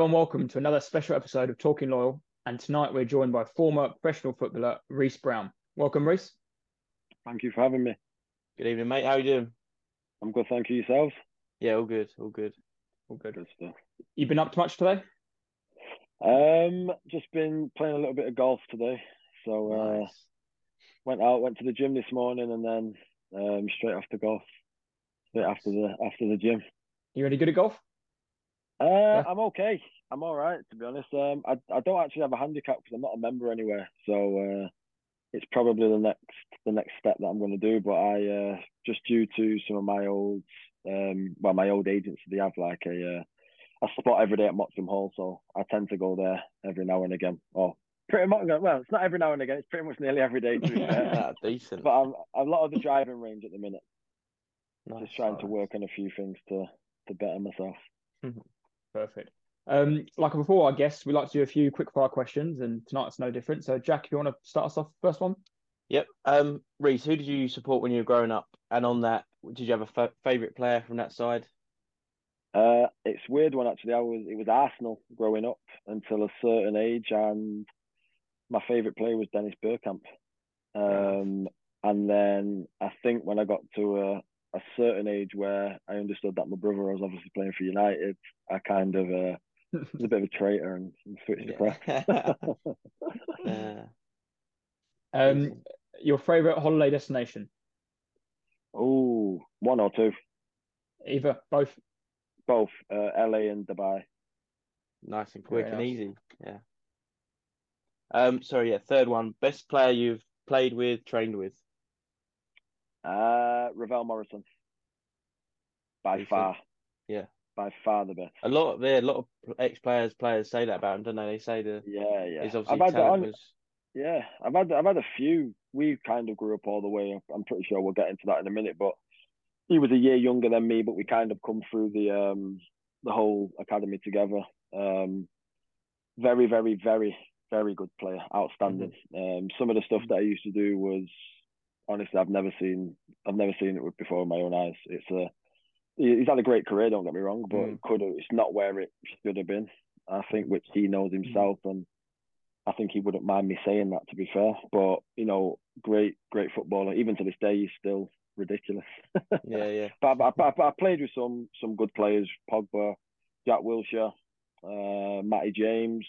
Hello and welcome to another special episode of Talking Loyal. And tonight we're joined by former professional footballer Reece Brown. Welcome, Reece. Thank you for having me. Good evening, mate. How are you doing? I'm good, thank you. Yourselves? Yeah, all good, all good. All good. Good stuff. You been up to much today? Um, just been playing a little bit of golf today. So uh, Nice. went out, went to the gym this morning, and then um, straight after golf, straight after the after the gym. You really good at golf? Uh, I'm okay. I'm all right, to be honest. Um, I I don't actually have a handicap because I'm not a member anywhere. So uh, it's probably the next the next step that I'm going to do. But I uh, just due to some of my old um, well, my old agents, they have like a uh, a spot every day at Mottram Hall, so I tend to go there every now and again. Or pretty much, well, it's not every now and again. It's pretty much nearly every day. To decent. but I'm I'm a lot of the driving range at the minute. Nice, Just trying to work on a few things to to better myself. Perfect. Um, like before, I guess we like to do a few quick fire questions, and tonight's no different. So, Jack, if you want to start us off, first one. Yep. Um, Reece, who did you support when you were growing up? And on that, did you have a fa favorite player from that side? Uh, it's a weird one actually. I was it was Arsenal growing up until a certain age, and my favourite player was Dennis Bergkamp. Um, and then I think when I got to a, a certain age where I understood that my brother was obviously playing for United, I kind of uh, was a bit of a traitor and, and switched across. Yeah. Um, your favorite holiday destination? oh, one or two, Either, both. both uh, LA and Dubai. Nice and quick Very and nice. easy. Yeah. Um, sorry, yeah, third one. Best player you've played with, trained with. Uh, Ravel Morrison, by Decent. far. Yeah. by far the best. A lot of there, a lot of ex-players, players say that about him, don't they? They say the Yeah, yeah. I've obviously had was yeah, I've had I've had a few. We kind of grew up all the way. I'm pretty sure we'll get into that in a minute. But he was a year younger than me, but we kind of come through the um the whole academy together. Um, very, very, very, very good player, outstanding. Um, some of the stuff that I used to do was honestly I've never seen I've never seen it before in my own eyes. It's a he's had a great career, don't get me wrong, but Mm. it could it's not where it should have been. I think which he knows himself, and I think he wouldn't mind me saying that to be fair. But you know, great, great footballer. Even to this day, he's still ridiculous. yeah, yeah. But I, I, I played with some some good players: Pogba, Jack Wilshere, uh, Matty James.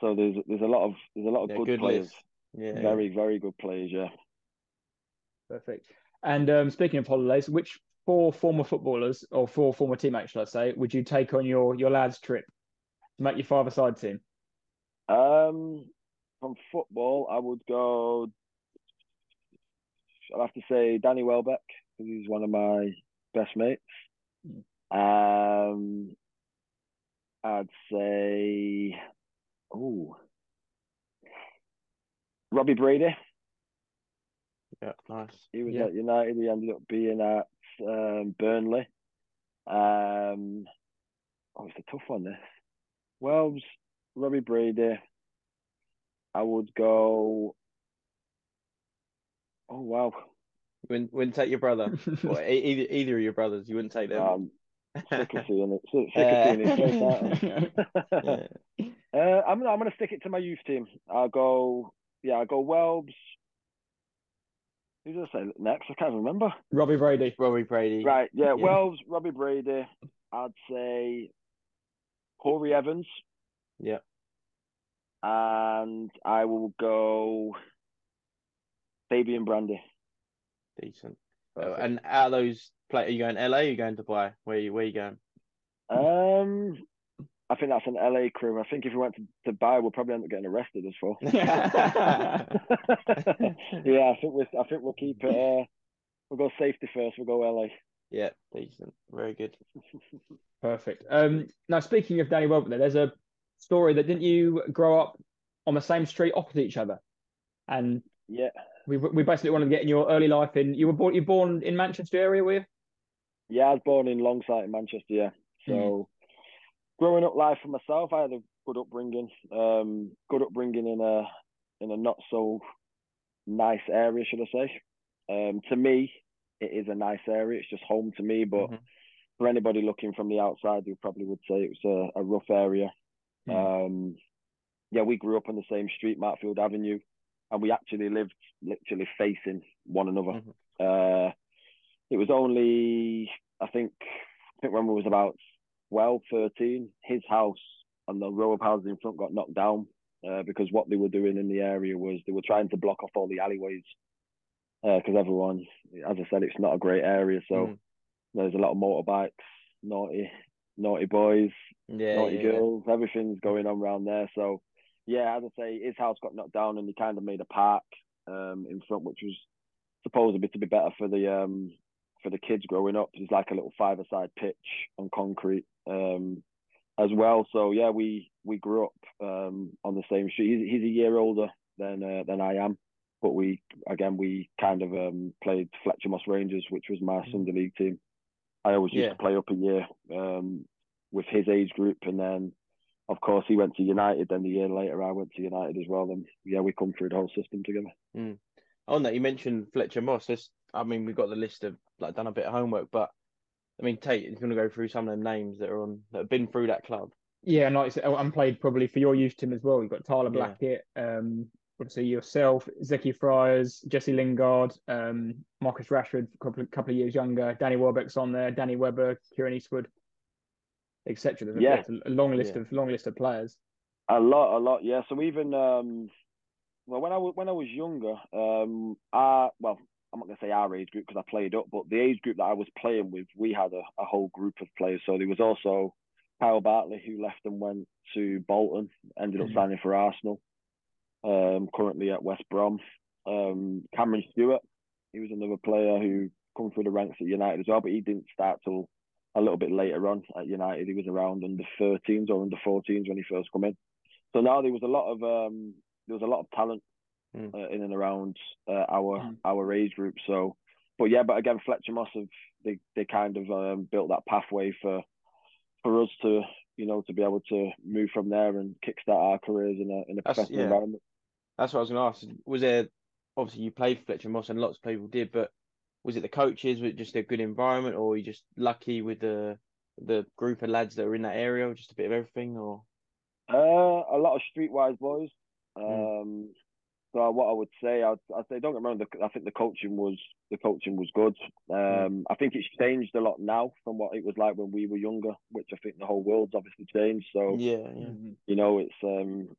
So there's there's a lot of there's a lot of Yeah, good, good players. list. Yeah. Very very good players. Yeah. Perfect. And um, speaking of holidays, which four former footballers or four former teammates, should I say, would you take on your your lads' trip to make your five-a-side team? Um, from football, I would go. I'd have to say Danny Welbeck because he's one of my best mates. Um, I'd say, oh, Robbie Brady. Yeah, nice. He was Yeah. at United. He ended up being at um, Burnley. Um, oh, it's a tough one. This. Wells, Robbie Brady. I would go. Oh wow. Wouldn't wouldn't take your brother. e- either either of your brothers. You wouldn't take them. Um, sick of seeing it. Sick, sick of seeing his I? yeah. uh, I'm I'm gonna stick it to my youth team. I'll go. Yeah, I'll go Welbs. Who did I say next? I can't remember. Robbie Brady. Robbie Brady. Right. Yeah. Yeah. Welbs, Robbie Brady. I'd say Corey Evans. Yeah. And I will go Fabian Brandy. Decent. And out of those play, are you going LA? Or are you going Dubai? Where you where you going? Um, I think that's an LA crew. I think if we went to Dubai, we'll probably end up getting arrested as well. yeah, I think we I think we'll keep it. Uh, we'll go safety first. We'll go LA. Yeah, decent. Very good. Perfect. Um, now, speaking of Danny Welbeck, there's a story that didn't you grow up on the same street opposite each other? And Yeah, we we basically wanted to get in your early life in. You were born you born in Manchester area, were you? yeah. I was born in Longsight in Manchester. Yeah, so growing up life for myself, I had a good upbringing. Um, good upbringing in a in a not so nice area, should I say? Um, to me, it is a nice area. It's just home to me, but Mhm. for anybody looking from the outside, you probably would say it was a, a rough area. Mm. Um, yeah, we grew up on the same street, Markfield Avenue, and we actually lived literally facing one another. Uh, it was only, I think, I think when we was about 12, 13, his house and the row of houses in front got knocked down uh, because what they were doing in the area was they were trying to block off all the alleyways because everyone, as I said, it's not a great area. So Mm. there's a lot of motorbikes, naughty, naughty boys, Yeah, naughty yeah, girls, everything's going on around there. So yeah, as I say, his house got knocked down and he kind of made a park um, in front, which was supposedly to be better for the um, for the kids growing up. It's like a little five-a-side pitch on concrete um, as well. So yeah, we we grew up um, on the same street. He's, he's a year older than uh, than I am, but we again we kind of um, played Fletcher Moss Rangers, which was my Mhm. Sunday league team. I always used Yeah. to play up a year um, with his age group, and then of course he went to United. Then the year later, I went to United as well. And yeah, we come through the whole system together. On that, you mentioned Fletcher Moss. This, I mean, we've got the list of like done a bit of homework, but I mean, Tate is going to go through some of them names that are on that have been through that club. Yeah, and like I said, and played probably for your youth team as well. You've got Tyler Yeah. Blackett, um, obviously yourself, Zeki Fryers, Jesse Lingard, um, Marcus Rashford, a couple, couple of years younger, Danny Welbeck's on there, Danny Webber, Kieran Eastwood, etc. There's a- Yeah. a long list Yeah. of long list of players. A lot, a lot, yeah. So even um, well, when I was when I was younger, um, I well, I'm not gonna say our age group because I played up, but the age group that I was playing with, we had a, a whole group of players. So there was also Kyle Bartley who left and went to Bolton, ended up Mhm. signing for Arsenal. Um, currently at West Brom. Um, Cameron Stewart, he was another player who come through the ranks at United as well, but he didn't start till a little bit later on at United. He was around under 13s or under 14s when he first come in. So now there was a lot of um, there was a lot of talent Mm. uh, in and around uh, our Mm. our age group. So, but yeah, but again, Fletcher Moss have they they kind of um, built that pathway for for us to you know to be able to move from there and kickstart our careers in a in a That's- professional yeah. environment. That's what I was going to ask. Was there obviously you played Fletcher Moss and lots of people did, but was it the coaches? Was it just a good environment, or were you just lucky with the the group of lads that were in that area, just a bit of everything? Or Uh, a lot of streetwise boys. Mm. So what I would say, I'd, I'd say don't get me wrong. The, I think the coaching was the coaching was good. Um, Mm. I think it's changed a lot now from what it was like when we were younger, which I think the whole world's obviously changed. So yeah, yeah, Mhm. you know, it's um,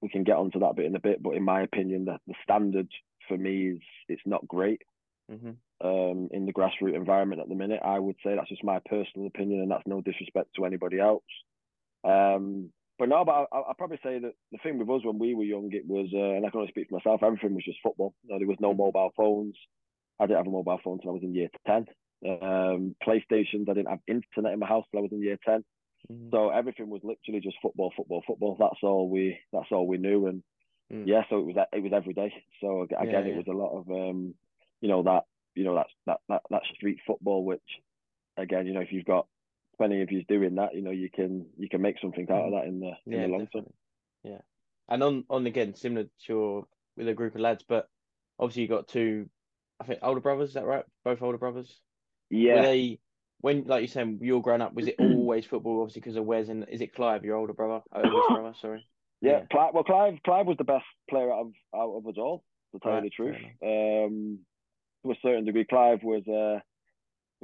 we can get onto that bit in a bit, but in my opinion, the, the standard for me is it's not great hmm um, in the grassroots environment at the minute. I would say that's just my personal opinion, and that's no disrespect to anybody else. Um, but no, but I, I'd probably say that the thing with us when we were young, it was, uh, and I can only speak for myself, everything was just football. You know, there was no mobile phones. I didn't have a mobile phone until I was in year 10. Um, PlayStations, I didn't have internet in my house till I was in year 10. hmm So everything was literally just football, football, football. That's all we, that's all we knew. And Mm. yeah, so it was, it was every day. So ag- Yeah, again, yeah. it was a lot of, um, you know, that, you know, that, that, that, that street football, which again, you know, if you've got plenty of you doing that, you know, you can, you can make something out of that in the, in yeah, the long term. Yeah, and on on again similar to your with a group of lads, but obviously you got two, I think older brothers. Is that right? Both older brothers. Were Yeah. they when like you saying you were growing up? Was it always football? Obviously because of Wes and is it Clive, your older brother, oldest brother? Sorry. Yeah, Yeah. Clive, well, Clive, Clive was the best player out of out of us all, to tell Right, you the truth. Um, to a certain degree, Clive was uh,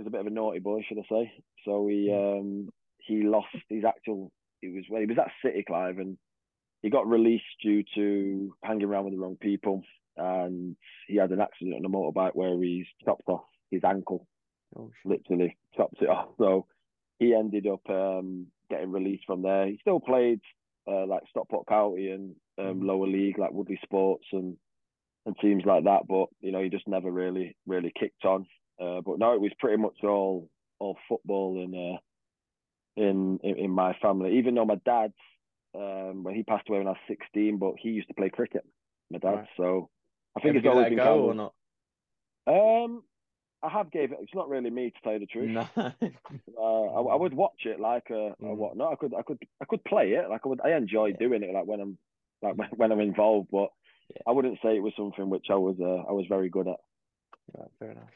was a bit of a naughty boy, should I say? So he um, he lost his actual. He was well, he was at City, Clive, and he got released due to hanging around with the wrong people, and he had an accident on a motorbike where he's chopped off his ankle Oh, literally chopped it off. So he ended up um, getting released from there. He still played uh, like Stockport County and um, Mhm. lower league like Woodley Sports and and teams like that. But you know he just never really really kicked on. Uh, but no, it was pretty much all all football in uh, in, in in my family. Even though my dad, um, when he passed away when I was sixteen, but he used to play cricket. My dad, Right. so I Ever think it's always been go kind or not? Um, I have gave it. It's not really me to tell you the truth. No. Uh, I, I would watch it like a, a Mm. whatnot. I could, I could, I could play it. Like I would, I enjoy Yeah. doing it. Like when I'm, like when, when I'm involved. But Yeah. I wouldn't say it was something which I was, uh, I was very good at. Right, fair enough.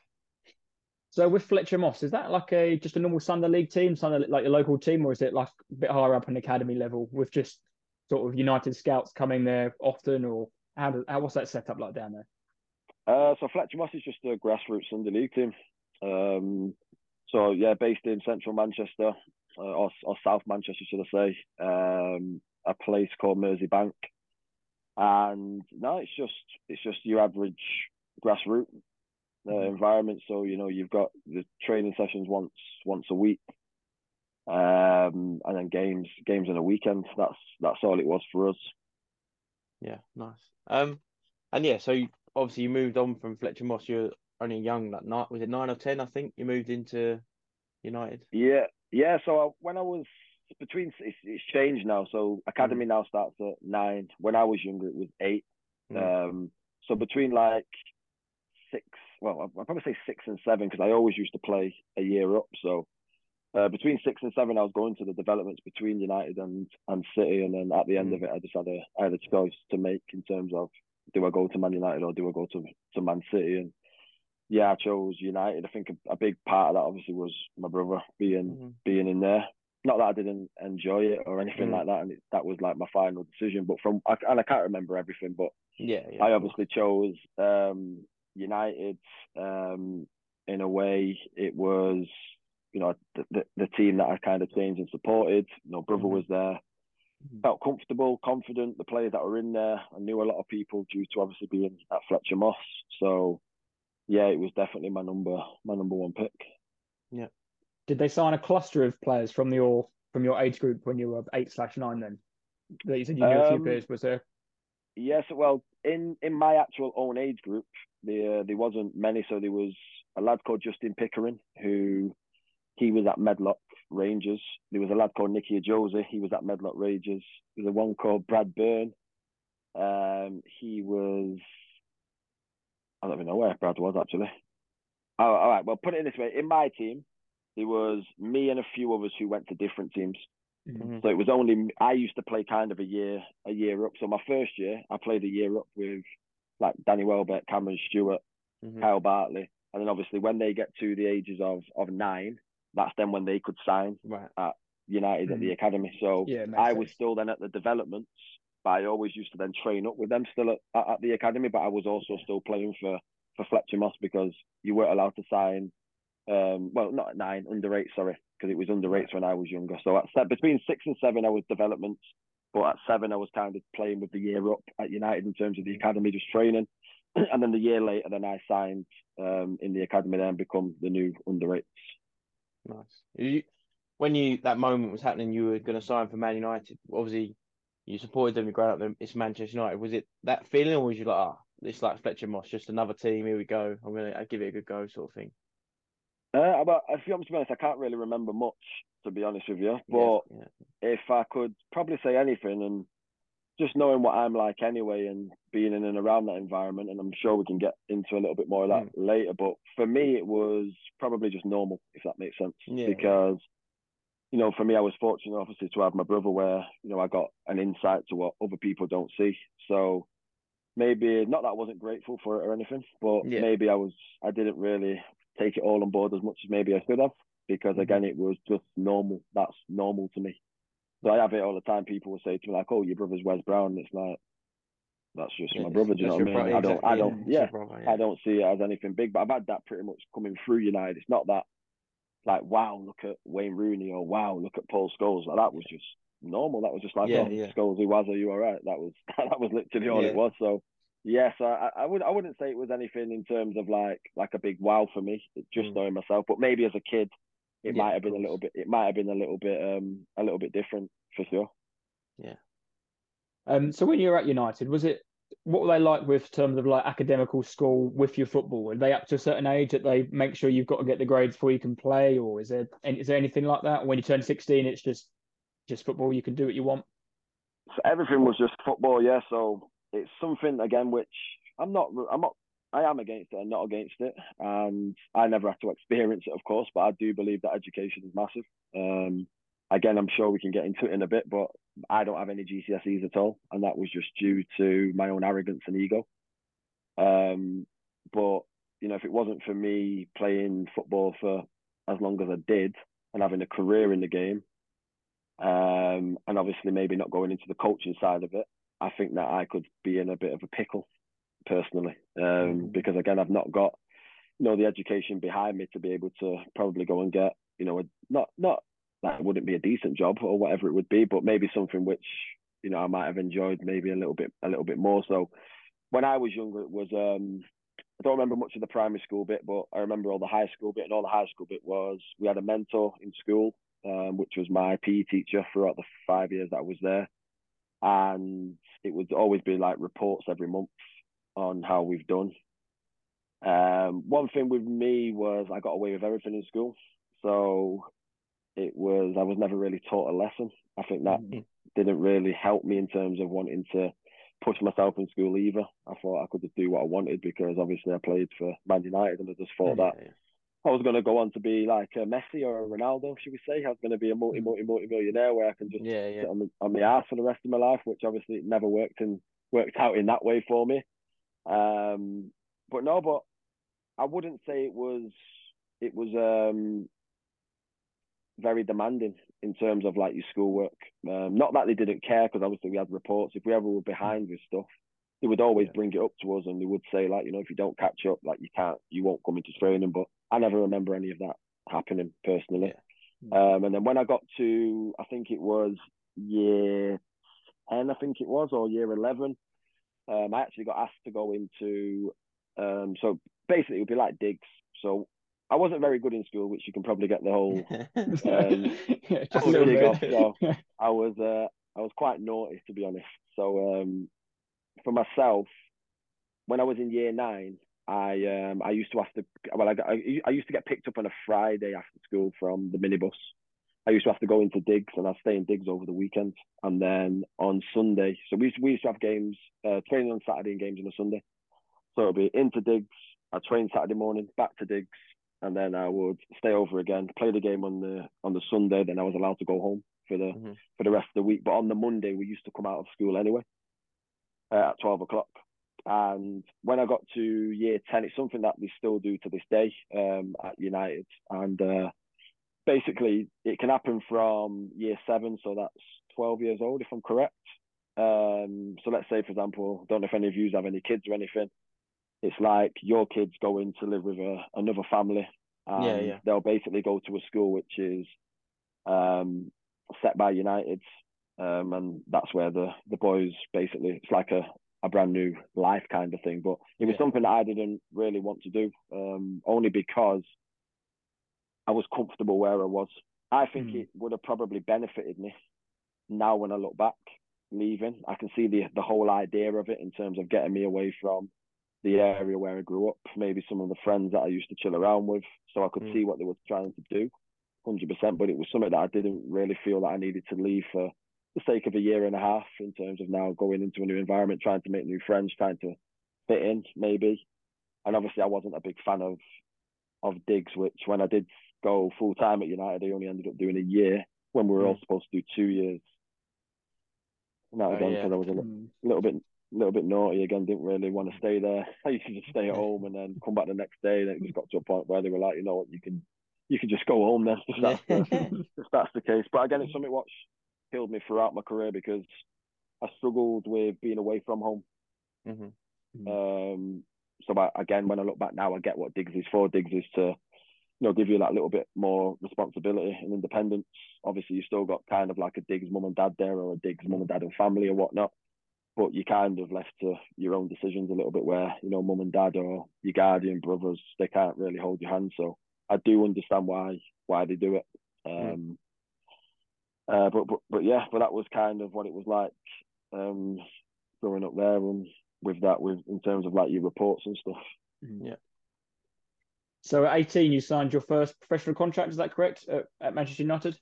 So with Fletcher Moss, is that like a just a normal Sunday League team, Sunday like a local team, or is it like a bit higher up on academy level with just sort of United scouts coming there often, or how does how what's that set up like down there? Uh, so Fletcher Moss is just a grassroots Sunday League team. Um, so yeah, based in central Manchester uh, or, or South Manchester, should I say, um, a place called Merseybank. And no, it's just it's just your average grassroots uh, environment. So you know you've got the training sessions once once a week, um, and then games games on a weekend. That's that's all it was for us. Yeah, nice. Um, and yeah, so you, obviously you moved on from Fletcher Moss. You're only young, that night. was it nine or ten? I think you moved into United. Yeah, yeah. So I, when I was between, it's, it's, changed now. So academy mm. now starts at nine. When I was younger, it was eight. Mm. Um, so between like six, well, I'll probably say six and seven because I always used to play a year up. So uh, between six and seven, I was going to the developments between United and and City, and then at the end mm. of it, I just had a I had a choice to make in terms of do I go to Man United or do I go to to Man City? And yeah, I chose United. I think a, a big part of that obviously was my brother being mm-hmm. being in there. Not that I didn't enjoy it or anything mm like that, and it, that was like my final decision. But from I, and I can't remember everything, but yeah, yeah I obviously chose um, United. Um, in a way, it was you know the, the, the team that I kind of changed and supported. You know, brother mm-hmm. was there Mm-hmm. felt comfortable, confident. The players that were in there, I knew a lot of people due to obviously being at Fletcher Moss. So, yeah, it was definitely my number, my number one pick. Yeah. Did they sign a cluster of players from your from your age group when you were eight slash nine? Then that you said you knew um, a few um, players. Was there? Yes. Well, in in my actual own age group, there there wasn't many. So there was a lad called Justin Pickering who he was at Medlock Rangers. There was a lad called Nicky Ajose. He was at Medlock Rangers. There's a one called Brad Byrne. Um, he was. I don't even know where Brad was actually. Oh, all right. Well, put it in this way: in my team, there was me and a few others who went to different teams. Mm-hmm. So it was only I used to play kind of a year a year up. So my first year, I played a year up with like Danny Welbeck, Cameron Stewart, mm-hmm. Kyle Bartley, and then obviously when they get to the ages of of nine, that's then when they could sign right. at United mm. at the mm. academy. So yeah, I sense. was still then at the developments, but I always used to then train up with them still at, at, at the academy. But I was also still playing for for Fletcher Moss because you weren't allowed to sign. Um, well, not at nine, under eight, sorry, because it was under eight when I was younger. So at between six and seven, I was developments, but at seven, I was kind of playing with the year up at United in terms of the academy, just training. and then the year later, then I signed um, in the academy, then become the new under eights. Nice. You, when you that moment was happening, you were going to sign for Man United. Obviously, you supported them. You growing up. Them, it's Manchester United. Was it that feeling, or was you like, ah, oh, it's like Fletcher Moss, just another team. Here we go. I'm gonna I give it a good go, sort of thing. Uh, but if you want to be honest, I can't really remember much, to be honest with you. But yeah, yeah. if I could probably say anything, and just knowing what I'm like anyway and being in and around that environment, and I'm sure we can get into a little bit more of that mm. later. But for me, it was probably just normal, if that makes sense. Yeah. Because, you know, for me, I was fortunate, obviously, to have my brother where, you know, I got an insight to what other people don't see. So maybe, not that I wasn't grateful for it or anything, but maybe I was, I didn't really take it all on board as much as maybe I should have. Because mm-hmm. again, it was just normal. That's normal to me. So I have it all the time. People will say to me like, "Oh, your brother's Wes Brown." And it's like, that's just my brother. Do you know what I mean? Brother, I don't, exactly, I don't, yeah, brother, yeah, I don't see it as anything big. But I've had that pretty much coming through United. It's not that like, wow, look at Wayne Rooney or wow, look at Paul Scholes. Like that was just normal. That was just like, yeah, oh, yeah. Scholes, who was? Are you all right? That was that was literally all yeah. it was. So yes, I, I would I wouldn't say it was anything in terms of like like a big wow for me. Just mm. knowing myself, but maybe as a kid, it yeah, might have been a little bit. It might have been a little bit um a little bit different for sure. Yeah. Um. So when you were at United, was it what were they like with terms of like academical school with your football? Are they up to a certain age that they make sure you've got to get the grades before you can play, or is there is there anything like that? When you turn sixteen, it's just just football. You can do what you want. So everything was just football, yeah. So it's something again which I'm not. I'm not. I am against it and not against it, and I never have to experience it, of course. But I do believe that education is massive. Um, again, I'm sure we can get into it in a bit, but I don't have any GCSEs at all, and that was just due to my own arrogance and ego. Um, but you know, if it wasn't for me playing football for as long as I did and having a career in the game, um, and obviously maybe not going into the coaching side of it, I think that I could be in a bit of a pickle personally. Um, mm-hmm. because again, I've not got, you know, the education behind me to be able to probably go and get, you know, a, not not that wouldn't be a decent job or whatever it would be, but maybe something which, you know, I might have enjoyed maybe a little bit a little bit more. So when I was younger, it was um, I don't remember much of the primary school bit, but I remember all the high school bit, and all the high school bit was we had a mentor in school, um, which was my PE teacher throughout the five years that I was there, and it would always be like reports every month on how we've done. Um, one thing with me was I got away with everything in school, so it was I was never really taught a lesson. I think that mm-hmm. didn't really help me in terms of wanting to push myself in school either. I thought I could just do what I wanted because obviously I played for Man United and I just thought yeah, that yeah. I was going to go on to be like a Messi or a Ronaldo, should we say? I was going to be a multi, multi, multi millionaire where I can just yeah, sit on the, on the ass for the rest of my life, which obviously never worked and worked out in that way for me. Um, but no, but I wouldn't say it was it was um very demanding in terms of like your schoolwork. Um, not that they didn't care, because obviously we had reports. If we ever were behind with stuff, they would always bring it up to us and they would say like, you know, if you don't catch up, like you can't, you won't come into training. But I never remember any of that happening personally. Yeah. Um, and then when I got to, I think it was year ten, I think it was, or year eleven, um, I actually got asked to go into. Um, so basically, it would be like digs. So I wasn't very good in school, which you can probably get the whole um, just off. So I was uh, I was quite naughty to be honest. So um, for myself, when I was in year nine, I um, I used to have to well I, got, I, I used to get picked up on a Friday after school from the minibus. I used to have to go into digs and I'd stay in digs over the weekend. And then on Sunday, so we used to, we used to have games, uh, training on Saturday and games on a Sunday. So it'd be into digs. I train Saturday morning, back to digs, and then I would stay over again, play the game on the on the Sunday. Then I was allowed to go home for the mm-hmm. for the rest of the week. But on the Monday, we used to come out of school anyway uh, at twelve o'clock. And when I got to year ten, it's something that we still do to this day um, at United. And uh, basically, it can happen from year seven, so that's twelve years old, if I'm correct. Um, so let's say, for example, don't know if any of you have any kids or anything it's like your kids going to live with a, another family. And yeah, yeah. They'll basically go to a school which is um, set by United, um, and that's where the the boys basically it's like a, a brand new life kind of thing. But it was yeah. something that I didn't really want to do, um, only because I was comfortable where I was. I think mm. it would have probably benefited me now when I look back leaving. I can see the the whole idea of it in terms of getting me away from the area where I grew up, maybe some of the friends that I used to chill around with, so I could mm. see what they were trying to do, hundred percent. But it was something that I didn't really feel that I needed to leave for the sake of a year and a half in terms of now going into a new environment, trying to make new friends, trying to fit in, maybe. And obviously, I wasn't a big fan of of digs, which when I did go full time at United, I only ended up doing a year when we were all supposed to do two years. And that was oh, because yeah. I was a mm. little bit little bit naughty again. Didn't really want to stay there. I used to just stay at home and then come back the next day. And it just got to a point where they were like, you know what, you can you can just go home then if that's, the, if that's the case. But again, it's something which killed me throughout my career because I struggled with being away from home. Mm-hmm. Um, so I, again, when I look back now, I get what Digs is for. Digs is to you know, give you that little bit more responsibility and independence. Obviously, you still got kind of like a Digs mum and dad there, or a Digs mum and dad and family or whatnot but you kind of left to your own decisions a little bit where you know mum and dad or your guardian brothers they can't really hold your hand so i do understand why why they do it hmm. um uh, but, but but yeah but that was kind of what it was like um growing up there and with that with in terms of like your reports and stuff mm-hmm. yeah so at 18 you signed your first professional contract is that correct at, at manchester united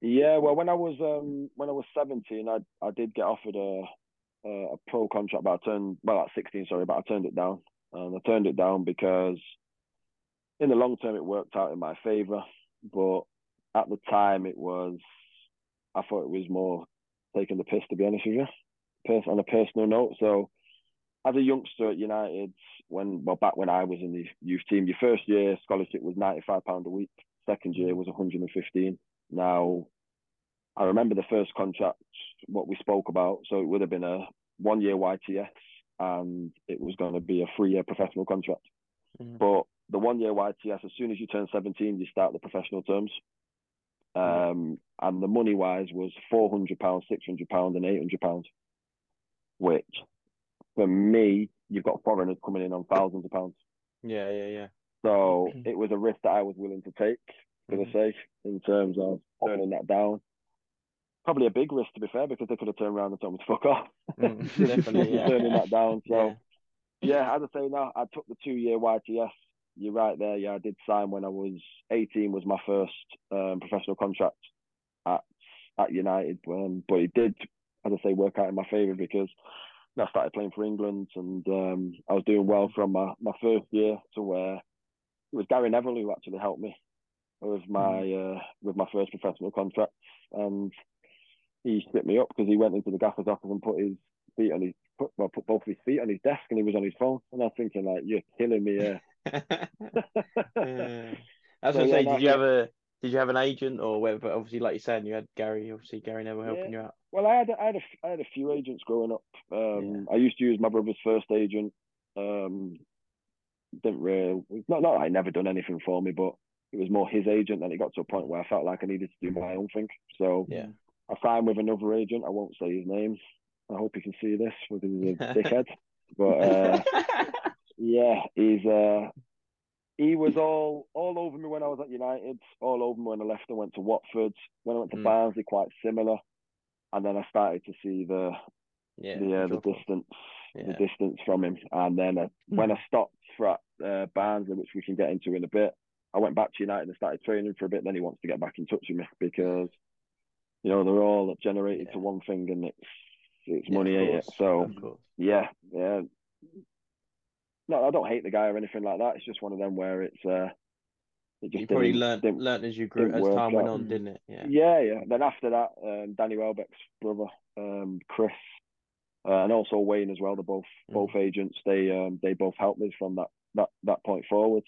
yeah, well, when I was um, when I was seventeen, I I did get offered a a pro contract, but I turned well at 16, sorry, but I turned it down. And I turned it down because in the long term it worked out in my favour, but at the time it was I thought it was more taking the piss to be honest with you, on a personal note. So as a youngster at United, when well back when I was in the youth team, your first year scholarship was ninety five pound a week. Second year was one hundred and fifteen. Now, I remember the first contract, what we spoke about. So it would have been a one year YTS, and it was going to be a three year professional contract. Mhm. But the one year YTS, as soon as you turn seventeen, you start the professional terms. Um, and the money wise was four hundred pounds, six hundred pounds, and eight hundred pounds, which for me, you've got foreigners coming in on thousands of pounds. Yeah, yeah, yeah. So Mhm. it was a risk that I was willing to take for the Mhm. sake in terms of turning that down. Probably a big risk to be fair, because they could have turned around and told me to fuck off. Mm, definitely, yeah. turning that down. So Yeah. yeah, as I say now, I took the two year YTS. You're right there. Yeah, I did sign when I was 18. Was my first um, professional contract at at United. Um, but it did, as I say, work out in my favour because I started playing for England and um, I was doing well from my, my first year to where it was Gary Neville who actually helped me with my uh, with my first professional contract and he split me up because he went into the gaffer's office and put his feet on his put well put both of his feet on his desk and he was on his phone and I was thinking like you're killing me here. Yeah. So, I yeah, say, did you a did you have an agent or whether? But obviously, like you said, you had Gary. Obviously, Gary Neville helping you out. Well, I had I had a, I had a few agents growing up. Um, I used to use my brother's first agent. Um, didn't really not not I never done anything for me, but it was more his agent. And it got to a point where I felt like I needed to do my own thing. So Yeah. I signed with another agent. I won't say his name. I hope you can see this because he's a dickhead. But uh, yeah, he's uh, he was all all over me when I was at United, all over me when I left and went to Watford. When I went to Mm. Barnsley, quite similar. And then I started to see the yeah. the uh, the drop off. distance the distance from him. And then uh, when I stopped for uh, Barnsley, which we can get into in a bit, I went back to United and started training for a bit. Then he wants to get back in touch with me because you know they're all generated to one thing, and it's it's Yeah, money, of ain't it? So yeah, yeah. No, I don't hate the guy or anything like that. It's just one of them where it's uh, it just You probably didn't- learnt as you grew as time went on, didn't it? Yeah. Yeah, yeah. Then after that, um, Danny Welbeck's brother, um, Chris, uh, and also Wayne as well. They're both Mm. both agents. They um, they both helped me from that that that point forward.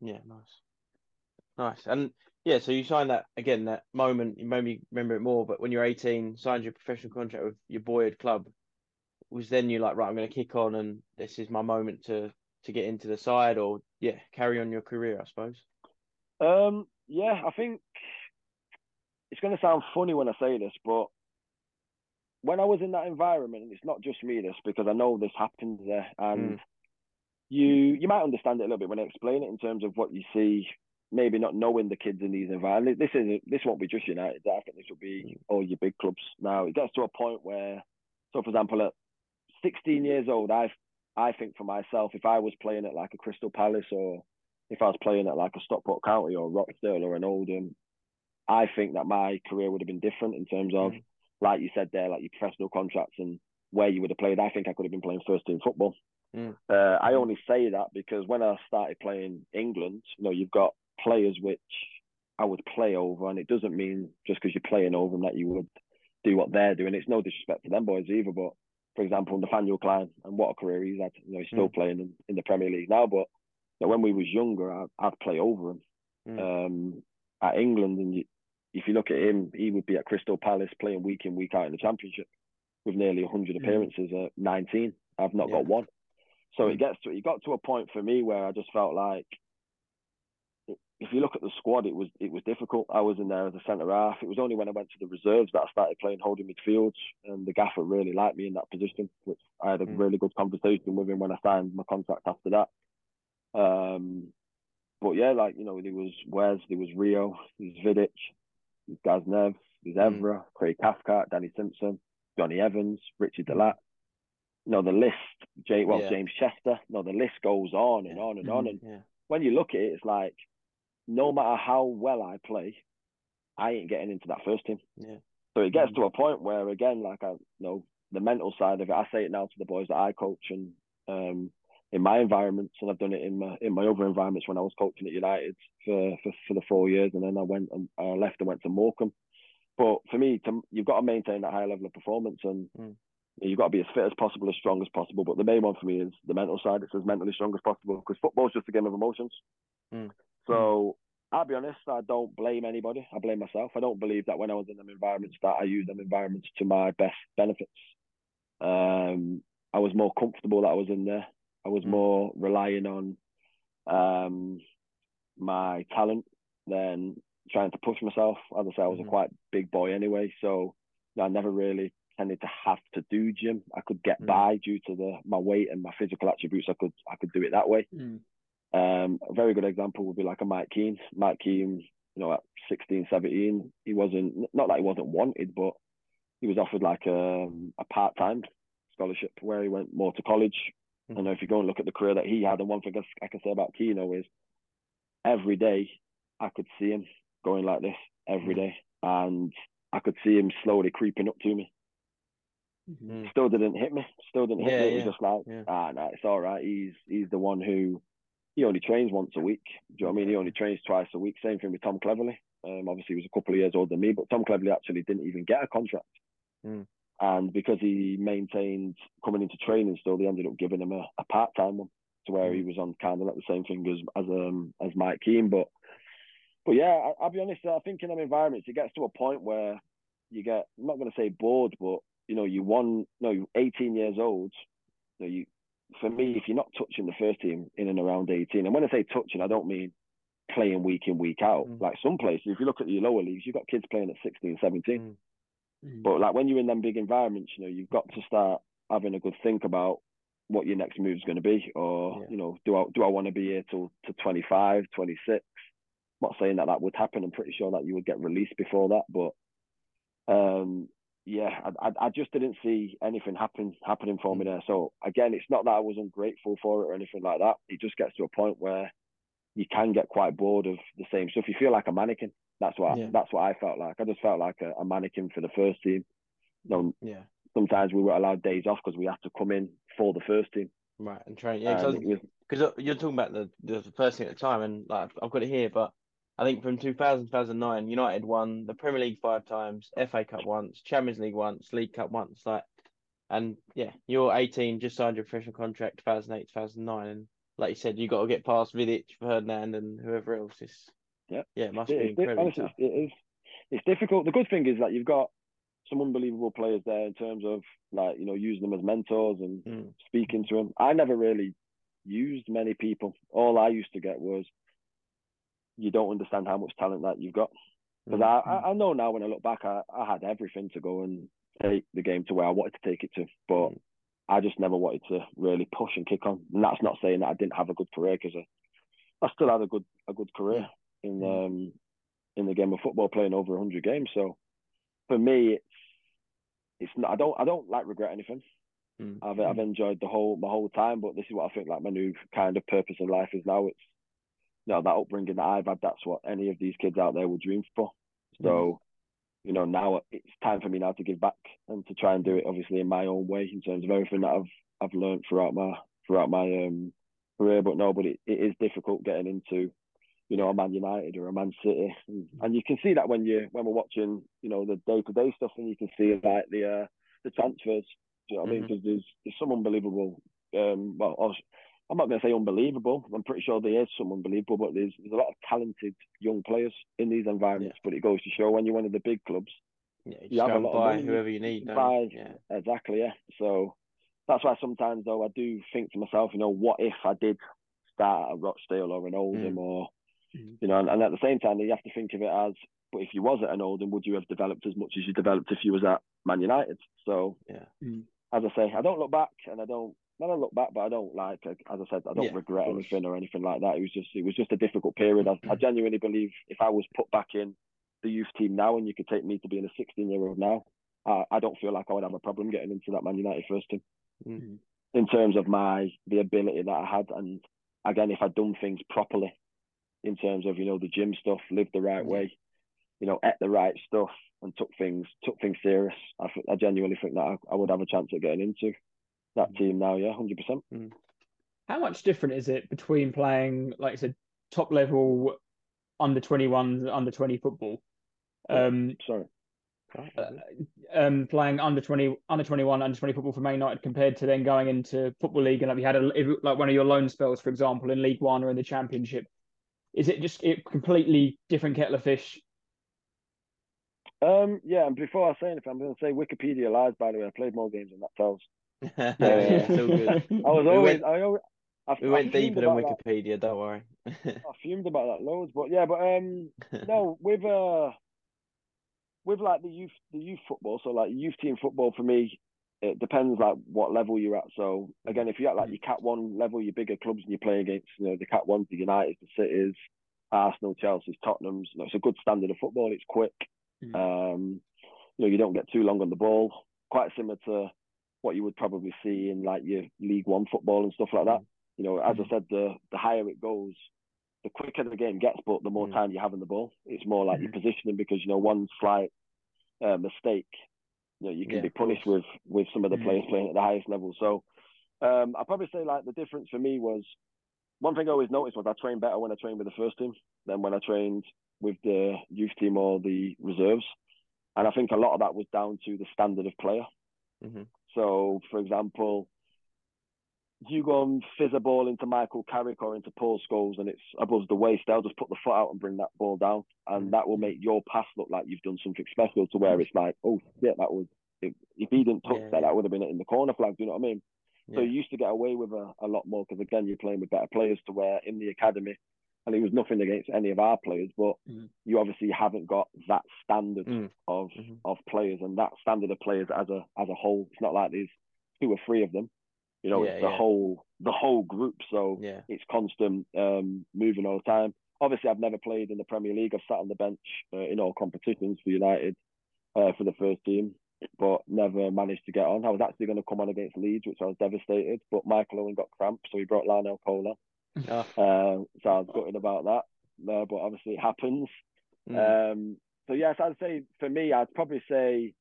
Yeah, nice. Nice. And yeah, so you signed that again, that moment, you maybe remember it more, but when you're 18, signed your professional contract with your boyhood club, was then you like, right, I'm going to kick on and this is my moment to to get into the side or yeah, carry on your career, I suppose. Um, yeah, I think it's going to sound funny when I say this, but when I was in that environment, and it's not just me this because I know this happens there, and Mm. you you might understand it a little bit when I explain it in terms of what you see. Maybe not knowing the kids in these environments. This is this won't be just United. I think this will be all your big clubs. Now it gets to a point where, so for example, at 16 years old, I I think for myself, if I was playing at like a Crystal Palace or if I was playing at like a Stockport County or Rochdale or an Oldham, I think that my career would have been different in terms of, Mm. like you said there, like your professional contracts and where you would have played. I think I could have been playing first team football. Mm. Uh, I Mm. only say that because when I started playing England, you know, you've got players which I would play over, and it doesn't mean just because you're playing over them that you would do what they're doing. It's no disrespect to them boys either, but for example, Nathaniel Clyne, and what a career he's had. You know, he's still playing in, in the Premier League now, but you know, when we was younger, I, I'd play over him. Mm. Um, at England, and you, if you look at him, he would be at Crystal Palace playing week in, week out in the Championship with nearly 100 Mm. appearances at 19. I've not Yeah. got one. So Mm. it gets to it got to a point for me where I just felt like if you look at the squad, it was it was difficult. I was in there as a centre half. It was only when I went to the reserves that I started playing holding midfield, and the gaffer really liked me in that position. Which I had a Mm. really good conversation with him when I signed my contract after that. Um, but yeah, like you know, there was Wes, there was Rio, there's Vidic, there's Gaznev, there's Mm. Evra, Craig Cathcart, Danny Simpson, Jonny Evans, Richard De Laet. You know, the list, Jay, well, Yeah. James Chester. No, the list goes on and on and on. And Yeah. when you look at it, it's like no matter how well I play, I ain't getting into that first team. Yeah. So it gets Mm. to a point where again, like I you know, the mental side of it, I say it now to the boys that I coach and um in my environments and I've done it in my in my other environments when I was coaching at United for for, for the four years and then I went and I left and went to Morecambe. But for me, to, you've got to maintain that high level of performance and Mm. you've got to be as fit as possible, as strong as possible. But the main one for me is the mental side. It's as mentally strong as possible because football's just a game of emotions. Mm. So I'll be honest, I don't blame anybody. I blame myself. I don't believe that when I was in them environments that I used them environments to my best benefits. Um, I was more comfortable that I was in there. I was Mm. more relying on um, my talent than trying to push myself. As I say, I was a quite big boy anyway, so I never really tended to have to do gym. I could get Mm. by due to the my weight and my physical attributes. I could I could do it that way. Mm. Um, a very good example would be like a Mike Keane. Mike Keane, you know, at 16, 17, he wasn't not that he wasn't wanted, but he was offered like a, a part time scholarship where he went more to college. I know if you go and look at the career that he had, and one thing I, I can say about Keno is every day I could see him going like this every Mm. and I could see him slowly creeping up to me. Mhm. Mm. Still didn't hit me. Still didn't hit Yeah, me. It was yeah, just like, yeah. ah, no, it's all right. He's he's the one who he only trains once a week. Do you know what I mean? He only trains twice a week. Same thing with Tom Cleverley. Um, obviously, he was a couple of years older than me, but Tom Cleverley actually didn't even get a contract. Mm. And because he maintained coming into training still, they ended up giving him a, a part time one to where he was on kind of like the same thing as as um as Mike Keane. But but yeah, I, I'll be honest. I think in them environments, it gets to a point where you get I'm not going to say bored, but you know, you won. No, you're 18 years old. You know, you for me, if you're not touching the first team in and around 18, and when I say touching, I don't mean playing week in week out. Mm. Like some places, if you look at your lower leagues, you've got kids playing at 16, 17. Mm. Mm. But like when you're in them big environments, you know, you've got to start having a good think about what your next move is going to be, or Yeah. you know, do I do I want to be here till to 25, 26? I'm not saying that that would happen. I'm pretty sure that you would get released before that, but um, yeah, I, I, I just didn't see anything happen happening for me Mm. there. So again, it's not that I was ungrateful for it or anything like that. It just gets to a point where you can get quite bored of the same stuff. You feel like a mannequin. That's what Yeah. that's what I felt like. I just felt like a, a mannequin for the first team. You know, Yeah. sometimes we were allowed days off because we had to come in for the first team. Right. And train. Yeah. And it was, Because you're talking about the, the first thing at the time, and like I've got it here, but I think from 2000 2009, United won the Premier League five times, FA Cup once, Champions League once, League Cup once. Like, and yeah, you're 18, just signed your professional contract 2008 2009, and like you said, you got to get past Vidic, Ferdinand, and whoever else. It's, Yeah. yeah, it must it- be incredibly honestly, tough. it is. It's difficult. The good thing is that you've got some unbelievable players there in terms of like you know using them as mentors and Mm. speaking to them. I never really used many people. All I used to get was you don't understand how much talent that you've got. Because Mm. I, I know now when I look back, I, I had everything to go and take the game to where I wanted to take it to, but Mm. I just never wanted to really push and kick on. And that's not saying that I didn't have a good career because I, I still had a good a good career in Mm. um in the game of football, playing over hundred games. So for me, it's it's not. I don't I don't like regret anything. Mm. I've I've enjoyed the whole my whole time, but this is what I think like my new kind of purpose in life is now. It's you know that upbringing that I've had. That's what any of these kids out there would dream for. So you know now it's time for me now to give back and to try and do it obviously in my own way in terms of everything that I've I've learned throughout my throughout my um career. But no, but it, it is difficult getting into you know a Man United or a Man City, and, and you can see that when you when we're watching you know the day to day stuff, and you can see like the uh, the transfers. Do you know what I mean? Mhm. Because there's there's some unbelievable. Um, well, I'm not going to say unbelievable. I'm pretty sure there is some unbelievable, but there's there's a lot of talented young players in these environments. But it goes to show when you're one of the big clubs, Yeah, you you have a lot of money, whoever you need. buy- Yeah. Exactly, yeah. So that's why sometimes though I do think to myself, you know, what if I did start at Rochdale or an Oldham Mm. or Mm. you know, and, and at the same time you have to think of it as but if you was at an Oldham, would you have developed as much as you developed if you was at Man United? So Yeah. Mm. as I say, I don't look back and I don't I don't look back, but I don't like uh, as I said, I don't Yeah, regret anything or anything like that. It was just it was just a difficult period. I, I mm. genuinely believe if I was put back in the youth team now and you could take me to being a 16 year old now, I, I don't feel like I would have a problem getting into that Man United first team. Mm. mm. In terms of my the ability that I had, and again, if I'd done things properly, in terms of you know the gym stuff, lived the right Yeah. way, you know, ate the right stuff, and took things took things serious, I, I genuinely think that I, I would have a chance at getting into that team now. Yeah, hundred percent. How much different is it between playing, like I said, top level under twenty one, under 20 football? Yeah. Um, Sorry. uh, um, playing under 20, under 21, under 20 football for Man United compared to then going into Football League and like you had a, like one of your loan spells, for example, in League One or in the Championship? Is it just a completely different kettle of fish? Um, yeah, and before I say anything, I'm going to say Wikipedia lies. By the way, I played more games than that tells. yeah, yeah, still good. I was We always, went- I always, I, We went fumed deeper than about that. Wikipedia. Don't worry. I fumed about that loads, but yeah, but um, no, with uh, with like the youth, the youth football. So like youth team football for me, it depends like what level you're at. So again, if you're at like your Cat One level, your bigger clubs, and you play against you know the Cat Ones, the United, the Cities, Arsenal, Chelsea's, Tottenham's. You know, it's a good standard of football. It's quick. Mhm. Um, you know, you don't get too long on the ball. Quite similar to what you would probably see in like your League One football and stuff like that. You know, as I said, the the higher it goes, the quicker the game gets, but the more Mm. time you have in the ball. It's more like your positioning because you know one slight uh, mistake, you know, you can Yeah, be punished with with some of the Mm. players playing at the highest level. So um, I'd probably say like the difference for me was one thing I always noticed was I trained better when I trained with the first team than when I trained with the youth team or the reserves. And I think a lot of that was down to the standard of player. hmm So, for example, you go and fizz a ball into Michael Carrick or into Paul Scholes and it's above the waist, they'll just put the foot out and bring that ball down. And Mhm. that will make your pass look like you've done something special to where it's like, oh, shit, that was, if, if he didn't touch Yeah, that, that would have been in the corner flag. Do you know what I mean? So you used to get away with a, a lot more because, again, you're playing with better players to where in the academy, and it was nothing against any of our players, but Mhm. you obviously haven't got that standard Mm. of Mhm. of players and that standard of players as a as a whole. It's not like there's two or three of them. You know, Yeah, it's the yeah. whole the whole group. So Yeah. it's constant um, moving all the time. Obviously, I've never played in the Premier League. I've sat on the bench uh, in all competitions for United uh, for the first team, but never managed to get on. I was actually going to come on against Leeds, which I was devastated, but Michael Owen got cramp, so he brought Larnell Cole Oh, Uh, so I was gutted about that. Uh, but obviously, it happens. mm. Um, so yes, I'd say for me, I'd probably say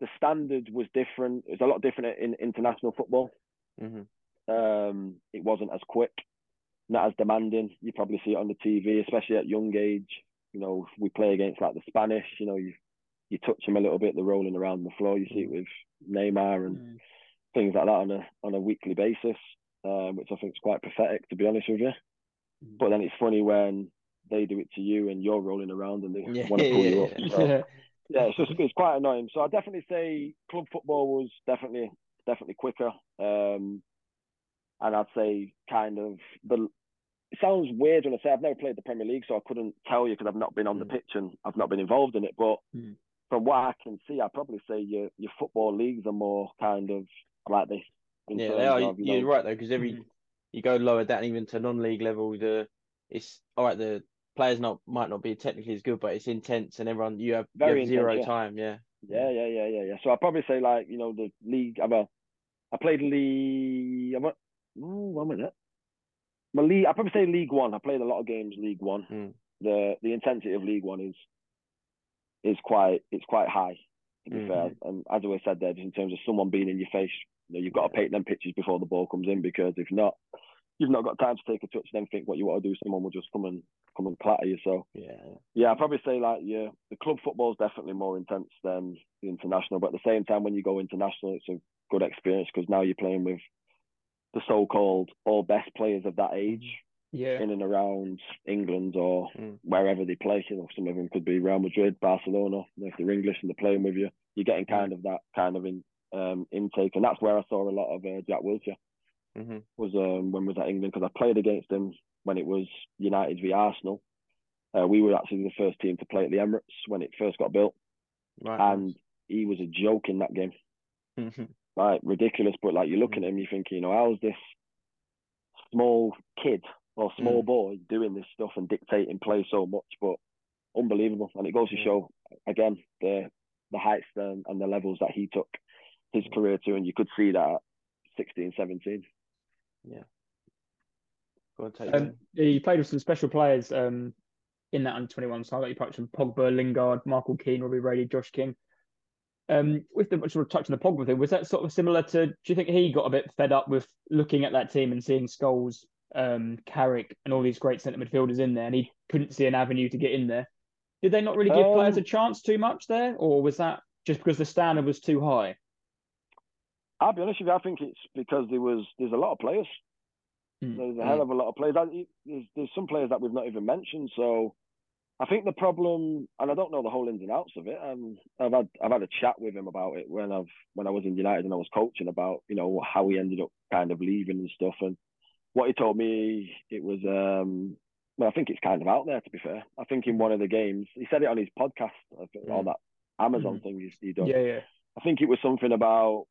the standard was different. It's a lot different in international football. Mhm. Um, it wasn't as quick, not as demanding. You probably see it on the TV, especially at young age. You know, we play against like the Spanish. You know, you you touch them a little bit, they're rolling around the floor. You see it with Neymar and Mm. things like that on a on a weekly basis, um, which I think is quite pathetic, to be honest with you. Mm. But then it's funny when they do it to you and you're rolling around and they Yeah, want to pull you yeah, up. yeah. So, Yeah. yeah, it's just it's quite annoying. So I definitely say club football was definitely definitely quicker. Um, and I'd say kind of the. It sounds weird when I say I've never played the Premier League, so I couldn't tell you because I've not been on the Mm. pitch and I've not been involved in it. But Mm. from what I can see, I'd probably say your your football leagues are more kind of like this. Yeah, they are. You're right though, because every Mhm. you go lower down, even to non-league level, the it's all right. The players not might not be technically as good, but it's intense, and everyone you have, you Very have zero yeah. time. Yeah, Yeah, yeah, yeah, yeah, yeah. So I'd probably say like you know the league. I well, I played league. I went, oh, one minute. My league. I probably say League One. I played a lot of games League One. Mm. The the intensity of League One is is quite it's quite high. To be Mhm. fair, and as I always said there, just in terms of someone being in your face, you know, you've got to paint them pictures before the ball comes in because if not, you've not got time to take a touch. And then think what you want to do. Someone will just come and come and clatter you. So yeah, yeah. yeah, I'd probably say like yeah, the club football is definitely more intense than the international. But at the same time, when you go international, it's a good experience because now you're playing with the so-called all best players of that age Yeah. in and around England or Mm. wherever they play. You know, some of them could be Real Madrid, Barcelona. If they're English and they're playing with you, you're getting kind of that kind of in, um, intake, and that's where I saw a lot of uh, Jack Wilshere hmm was um, when was at England because I played against him when it was United v Arsenal. Uh, we were actually the first team to play at the Emirates when it first got built, Right. and he was a joke in that game, like ridiculous. But like you look at him, you think, you know, how's this small kid or small Mm. boy doing this stuff and dictating play so much? But unbelievable, and it goes to show again the the heights and, and the levels that he took his career to, and you could see that at 16, 17. Yeah. Go on, take Um, it. yeah, you played with some special players um, in that under 21 side. Like you touched on Pogba, Lingard, Michael Keane, Robbie Brady, Josh King. Um, with the sort of touching the Pogba thing, was that sort of similar to? Do you think he got a bit fed up with looking at that team and seeing Scholes, um, Carrick, and all these great centre midfielders in there, and he couldn't see an avenue to get in there? Did they not really give players a Um, chance too much there, or was that just because the standard was too high? I'll be honest with you. I think it's because there was there's a lot of players. Mm. There's a hell of a lot of players. There's, there's some players that we've not even mentioned. So I think the problem, and I don't know the whole ins and outs of it. Um, I've had I've had a chat with him about it when I've when I was in United and I was coaching about you know how he ended up kind of leaving and stuff. And what he told me, it was um, well, I think it's kind of out there to be fair. I think in one of the games, he said it on his podcast, I think, or Mm. that Amazon thing he's he done. Yeah, yeah. I think it was something about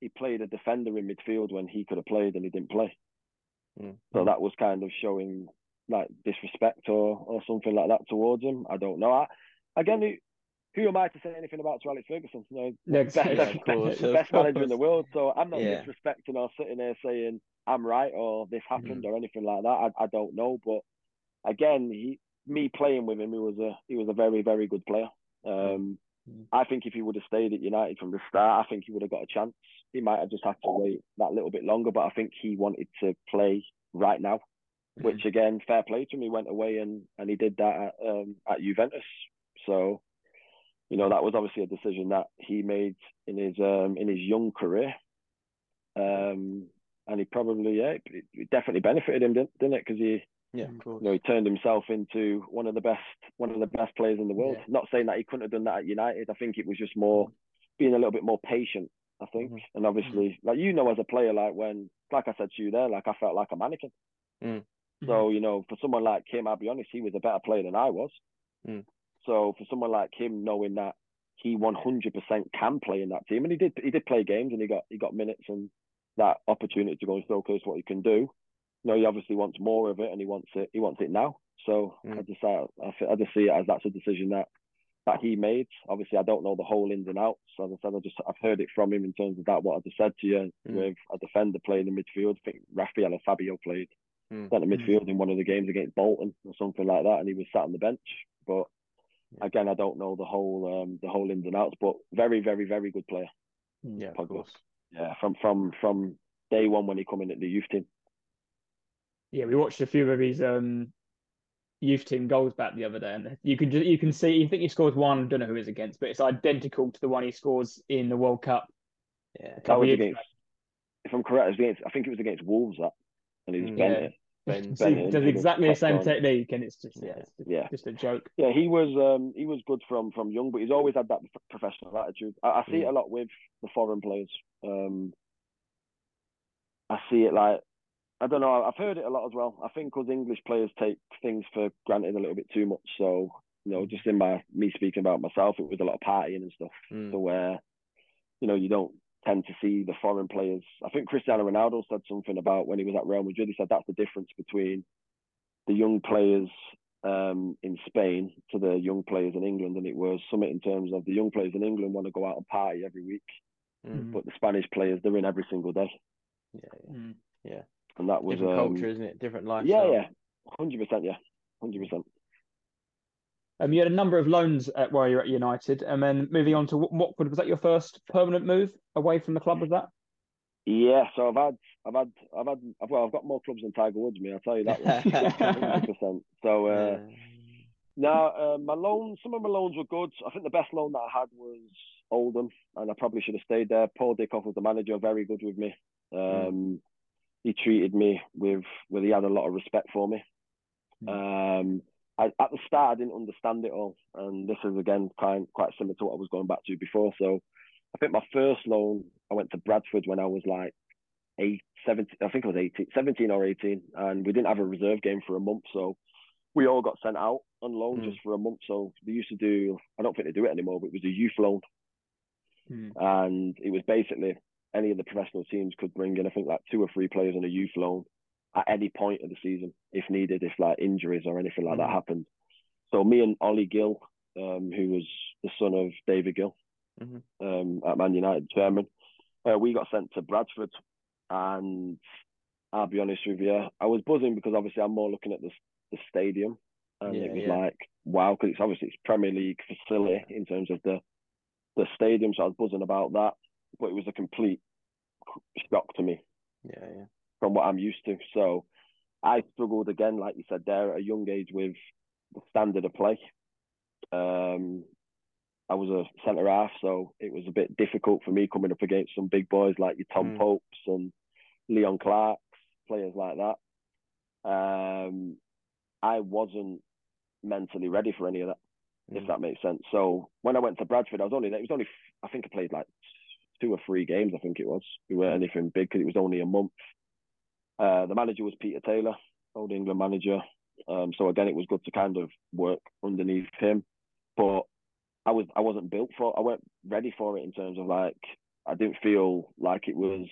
he played a defender in midfield when he could have played and he didn't play. Mm. So that was kind of showing like disrespect or or something like that towards him. I don't know. I, again, who, who am I to say anything about Sir Alex Ferguson? You know, Yeah, best, of course, best manager in the world. So I'm not Yeah. disrespecting or sitting there saying I'm right or this happened Mm-hmm. or anything like that. I, I don't know. But again, he me playing with him, he was a he was a very very good player. Um, Mm. I think if he would have stayed at United from the start, I think he would have got a chance. He might have just had to wait that little bit longer, but I think he wanted to play right now. Which again, fair play to him. He went away and, and he did that at, um, at Juventus. So, you know, that was obviously a decision that he made in his um, in his young career. Um, and he probably yeah, it, it definitely benefited him, didn't, didn't it? Because he Yeah, you know, he turned himself into one of the best, one of the best players in the world. Yeah. Not saying that he couldn't have done that at United. I think it was just more being a little bit more patient. I think, Mhm. and obviously, like you know, as a player, like when, like I said to you there, like I felt like a mannequin. Mm. So you know, for someone like him, I'll be honest, he was a better player than I was. Mm. So for someone like him, knowing that he 100% can play in that team, and he did, he did play games, and he got he got minutes and that opportunity to go and showcase what he can do you know, he obviously wants more of it and he wants it. He wants it now. So Mm. I just, I, I, I just see it as that's a decision that that he made. Obviously, I don't know the whole ins and outs. As I said, I just I've heard it from him in terms of that. What I just said to you Mm. with a defender playing in midfield. I think Rafael or Fabio played Mm. centre Mm. midfield in one of the games against Bolton or something like that, and he was sat on the bench. But Yeah. again, I don't know the whole um, the whole ins and outs. But very, very, very good player. Yeah, of course. Yeah, from from from day one when he come in at the youth team. Yeah, we watched a few of his um youth team goals back the other day, and you can ju- you can see. You think he scores one. I don't know who it's against, but it's identical to the one he scores in the World Cup. Yeah, That was years against, if I'm correct, it was against. I think it was against Wolves that, and he was Mm. bent it. Ben, So Ben does exactly the same on. technique, and it's just yeah, Yeah. it's just, Yeah. just a joke. Yeah, he was um he was good from from young, but he's always had that professional attitude. I, I see it Mm. a lot with the foreign players. Um, I see it like I don't know. I've heard it a lot as well. I think because English players take things for granted a little bit too much. So you know, just in my me speaking about myself, it was a lot of partying and stuff. Mm. So where you know you don't tend to see the foreign players. I think Cristiano Ronaldo said something about when he was at Real Madrid. He said that's the difference between the young players um, in Spain to the young players in England, and it was something in terms of the young players in England want to go out and party every week, Mm. but the Spanish players they're in every single day, Yeah, yeah. Mm. and that was Different um, culture, isn't it? Different Yeah, yeah, hundred percent, yeah, hundred percent. Um, you had a number of loans at, while you're at United, and then moving on to Wat- Watford. Was that your first permanent move away from the club? Was that? Yeah, so I've had, I've had, I've had, I've, well, I've got more clubs than Tiger Woods, me. I'll tell you that. Hundred percent. So. Uh, Yeah. No, uh, my loans, some of my loans were good. I think the best loan that I had was Oldham, and I probably should have stayed there. Paul Dickov was the manager, very good with me. Um, He treated me with, with, he had a lot of respect for me. Um, I, at the start, I didn't understand it all, and this is again kind quite similar to what I was going back to before. So, I think my first loan, I went to Bradford when I was like eight, 17, I think I was 18, 17 or 18, and we didn't have a reserve game for a month, so we all got sent out on loan Mm. just for a month. So they used to do, I don't think they do it anymore, but it was a youth loan. Mm. And it was basically any of the professional teams could bring in, I think, like two or three players on a youth loan at any point of the season, if needed, if like injuries or anything like that Mhm. happened. So me and Ollie Gill, um, who was the son of David Gill Mhm. um, at Man United, chairman, uh, we got sent to Bradford. And I'll be honest with you, I was buzzing because obviously I'm more looking at the, the stadium. And Yeah, it was yeah. like, wow, because it's obviously it's Premier League facility in terms of the the stadium. So I was buzzing about that. But it was a complete shock to me Yeah, yeah. From what I'm used to. So I struggled again, like you said there, at a young age with the standard of play. Um, I was a centre half, so it was a bit difficult for me coming up against some big boys like your Tom Mm. Popes and Leon Clarkes, players like that. Um, I wasn't mentally ready for any of that, if Mm. that makes sense. So when I went to Bradford, I was only it was only I think I played like two or three games. I think it was. We weren't anything big because it was only a month. Uh, the manager was Peter Taylor, old England manager. Um, so again, it was good to kind of work underneath him, but I was I wasn't built for. I weren't ready for it in terms of like I didn't feel like it was.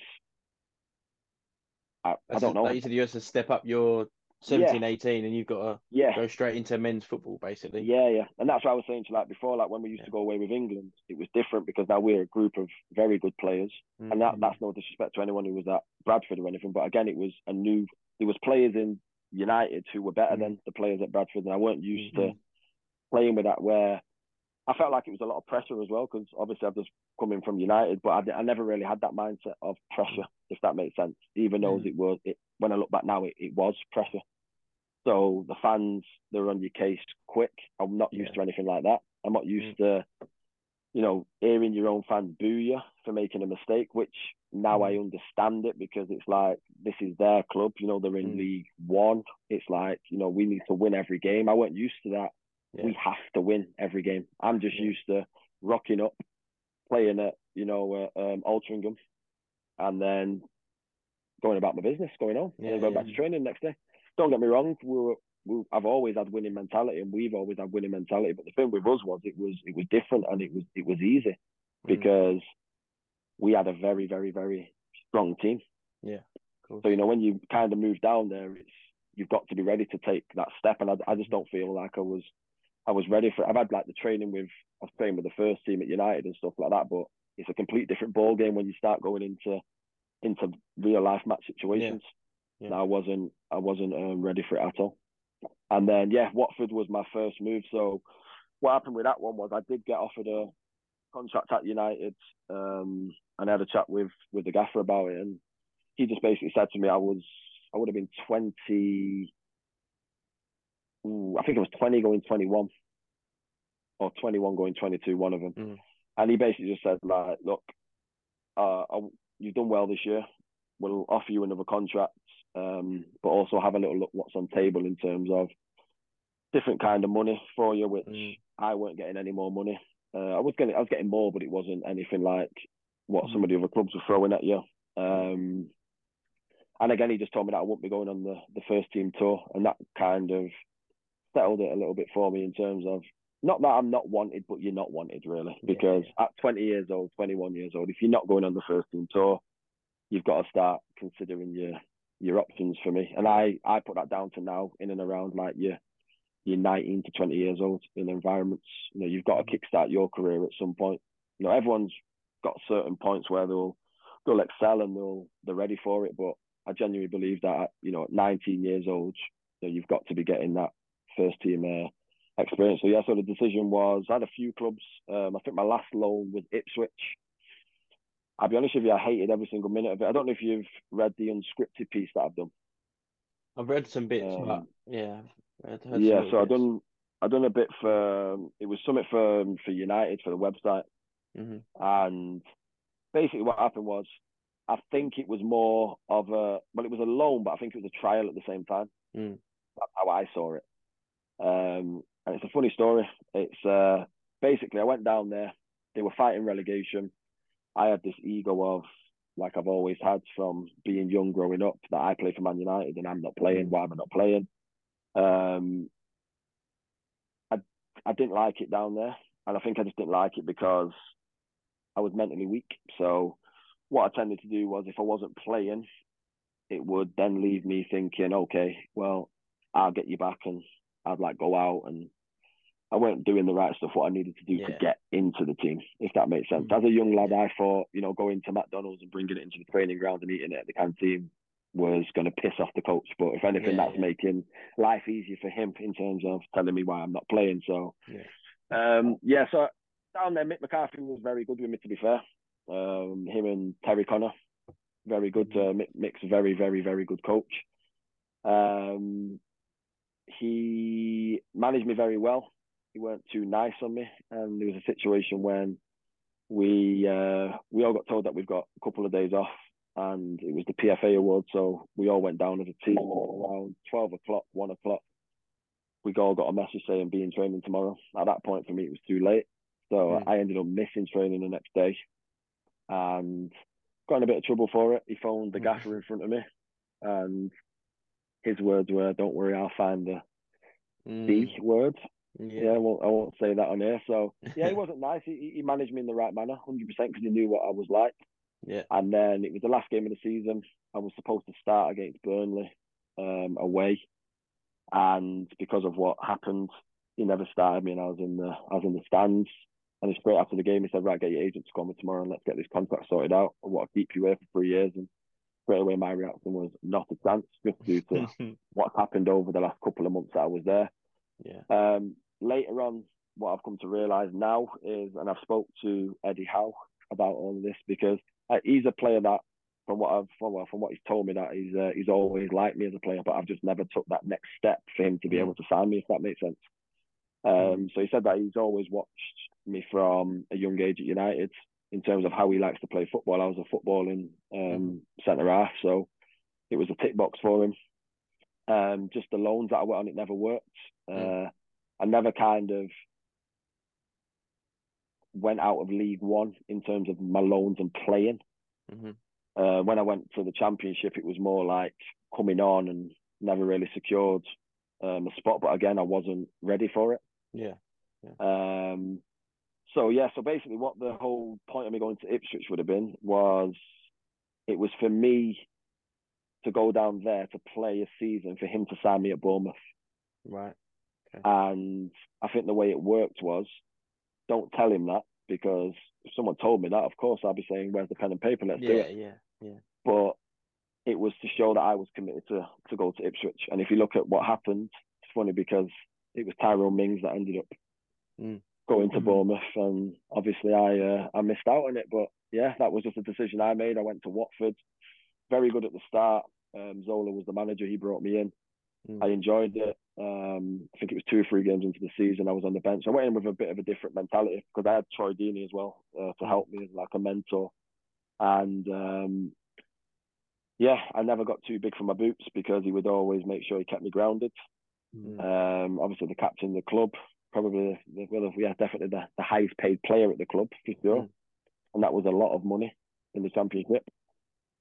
I, I don't know. Like you said, you have to step up your 17, 18, and you've got to yeah, go straight into men's football, basically. Yeah, yeah, and that's what I was saying to like before, like when we used to go away with England, it was different because now we're a group of very good players, Mm. and that that's no disrespect to anyone who was at Bradford or anything, but again, it was a new. There was players in United who were better Mm. than the players at Bradford, and I weren't used Mhm. to playing with that. Where I felt like it was a lot of pressure as well, because obviously I'm just coming from United, but I, I never really had that mindset of pressure, if that makes sense. Even though Mm. it was, it, when I look back now, it, it was pressure. So the fans, they're on your case quick. I'm not used Yeah. to anything like that. I'm not used to, you know, hearing your own fans boo you for making a mistake, which now I understand it because it's like this is their club. You know, they're in Mm. League One. It's like, you know, we need to win every game. I weren't used to that. Yeah. We have to win every game. I'm just Yeah. used to rocking up, playing at, you know, uh, um, Altrincham, and then going about my business, going on, and Yeah, then going yeah. back to training next day. Don't get me wrong, we were, we, I've always had winning mentality, and we've always had winning mentality. But the thing with us was it was it was different, and it was it was easy Mm. because we had a very very very strong team. Yeah. So you know when you kind of move down there, it's you've got to be ready to take that step, and I, I just don't feel like I was I was ready for. it. I've had like the training with I've playing with the first team at United and stuff like that, but it's a complete different ball game when you start going into into real life match situations. Yeah. And I wasn't I wasn't um, ready for it at all. And then yeah, Watford was my first move. So what happened with that one was I did get offered a contract at United, um, and I had a chat with with the gaffer about it, and he just basically said to me I was I would have been twenty. Ooh, I think it was twenty going twenty one, or twenty one going twenty two, one of them. Mm. And he basically just said like, look, uh, I- you've done well this year. We'll offer you another contract, um, but also have a little look what's on table in terms of different kind of money for you, which Mm. I weren't getting any more money. Uh, I was getting I was getting more, but it wasn't anything like what some of the other clubs were throwing at you. Um, and again, he just told me that I wouldn't be going on the, the first team tour, and that kind of settled it a little bit for me in terms of not that I'm not wanted, but you're not wanted really, Yeah, because at 20 years old, 21 years old, if you're not going on the first team tour, you've got to start considering your your options for me. And I I put that down to now in and around like your you're 19 to 20 years old in environments. You know, you've got to kickstart your career at some point. You know, everyone's got certain points where they'll they'll excel and they'll they're ready for it. But I genuinely believe that you know, at 19 years old, you know, you've got to be getting that first team uh, experience. So yeah, so the decision was I had a few clubs. Um, I think my last loan was Ipswich. I'll be honest with you, I hated every single minute of it. I don't know if you've read the unscripted piece that I've done. I've read some bits, but Um, yeah, some yeah, little so I've done I've done a bit for um, it was something for um, for United for the website, Mhm. and basically what happened was I think it was more of a well, it was a loan, but I think it was a trial at the same time. Mm. That's how I saw it. Um, and it's a funny story. It's uh, basically I went down there. They were fighting relegation. I had this ego of like I've always had from being young growing up that I play for Man United and I'm not playing. Why am I not playing? Um, I I didn't like it down there, and I think I just didn't like it because I was mentally weak. So what I tended to do was if I wasn't playing, it would then leave me thinking, okay, well, I'll get you back, and I'd like go out and I weren't doing the right stuff what I needed to do to get into the team, if that makes sense. Mm. As a young lad, I thought, you know, going to McDonald's and bringing it into the training ground and eating it at the canteen was going to piss off the coach. But if anything, Yeah, that's yeah. making life easier for him in terms of telling me why I'm not playing. So, Yeah. um, yeah, so down there, Mick McCarthy was very good with me, to be fair. Um, him and Terry Connor, very good. Uh, Mick, Mick's a very, very, very good coach. Um, he managed me very well. He weren't too nice on me, and there was a situation when we uh, we all got told that we've got a couple of days off, and it was the PFA award, so we all went down as a team around twelve o'clock, one o'clock. We all got a message saying be in training tomorrow. At that point, for me, it was too late, so Mm. I ended up missing training the next day, and got in a bit of trouble for it. He phoned the Mm. gaffer in front of me, and his words were, "Don't worry, I'll find the Mm, D word." Yeah. Yeah, I won't, I won't say that on here. So yeah, he wasn't nice. He, he managed me in the right manner, hundred percent, because he knew what I was like. Yeah. And then it was the last game of the season. I was supposed to start against Burnley um, away, and because of what happened, he never started me, and I was in the I was in the stands. And it's straight after the game, he said, "Right, get your agent to call me tomorrow, and let's get this contract sorted out. I want to keep you here for three years." And straight away, my reaction was not a chance, just due to what's happened over the last couple of months that I was there. yeah. Um, later on, what I've come to realise now is, and I've spoke to Eddie Howe about all of this because uh, he's a player that, from what I've from, well, from what he's told me, that he's uh, he's always liked me as a player, but I've just never took that next step for him to be Mm. able to sign me, if that makes sense. Um, so he said that he's always watched me from a young age at United in terms of how he likes to play football. I was a footballing um, centre half, so it was a tick box for him. Um, just the loans that I went on, it never worked. Uh, I never kind of went out of League One in terms of my loans and playing. hmm Uh, when I went to the Championship, it was more like coming on and never really secured um, a spot. But again, I wasn't ready for it. Yeah. Um, so yeah, so basically, what the whole point of me going to Ipswich would have been was, it was for me to go down there to play a season for him to sign me at Bournemouth. Right. And I think the way it worked was, don't tell him that because if someone told me that, of course I'd be saying, "Where's the pen and paper? Let's do it." Yeah. Yeah. But it was to show that I was committed to to go to Ipswich. And if you look at what happened, it's funny because it was Tyrone Mings that ended up Mm. going to Mhm. Bournemouth, and obviously I uh, I missed out on it. But yeah, that was just a decision I made. I went to Watford, very good at the start. Um, Zola was the manager; he brought me in. Mm. I enjoyed it. Um, I think it was two or three games into the season. I was on the bench. I went in with a bit of a different mentality because I had Troy Deeney as well uh, to help me as like a mentor. And um, yeah, I never got too big for my boots because he would always make sure he kept me grounded. Mm. Um, obviously, the captain of the club, probably the, well, yeah, definitely the, the highest paid player at the club for sure, Mm. and that was a lot of money in the championship.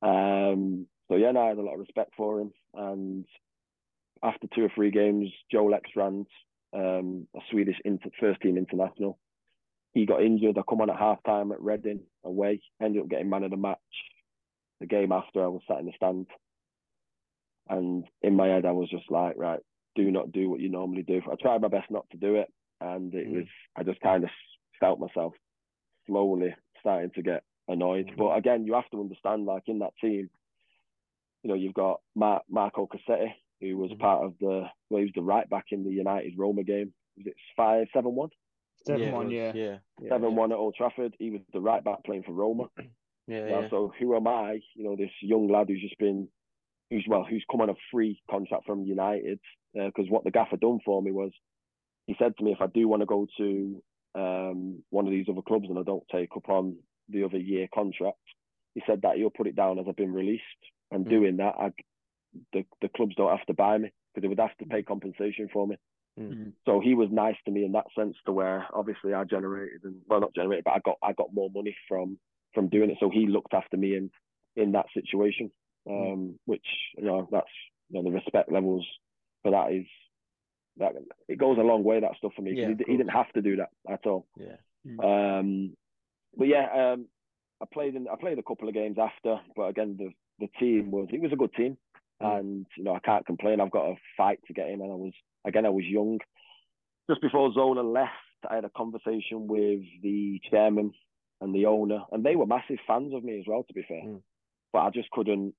Um, so yeah, no, I had a lot of respect for him. And after two or three games, Joel Ekstrand, um, a Swedish inter- first team international, he got injured. I come on at half time at Reading away, ended up getting man of the match. The game after, I was sat in the stand, and in my head, I was just like, right, do not do what you normally do. I tried my best not to do it, and it Mm. was I just kind of felt myself slowly starting to get annoyed. Mhm. But again, you have to understand, like in that team, you know, you've got Mar- Marco Cassetti, who was Mhm. part of the, well, he was the right back in the United Roma game. Was it five seven one? Seven yeah, one, yeah. Yeah. Yeah, Seven yeah. one at Old Trafford. He was the right back playing for Roma. Yeah. Now, Yeah. So who am I? You know, this young lad who's just been, who's well, who's come on a free contract from United. Because what the gaffer done for me was, he said to me, if I do want to go to um, one of these other clubs and I don't take up on the other year contract, he said that he'll put it down as I've been released. And Mm. doing that, I, the the clubs don't have to buy me because they would have to pay compensation for me. Mhm. So he was nice to me in that sense, to where obviously I generated and well not generated, but I got I got more money from from doing it. So he looked after me in in that situation, um, which you know that's you know the respect levels for that is that it goes a long way that stuff for me. Yeah, he, he didn't have to do that at all. Yeah. Um, but yeah, um, I played in I played a couple of games after, but again the the team was it was a good team, Mm. And you know I can't complain. I've got a fight to get in, and I was again I was young. Just before Zola left, I had a conversation with the chairman and the owner, and they were massive fans of me as well. To be fair, Mm. but I just couldn't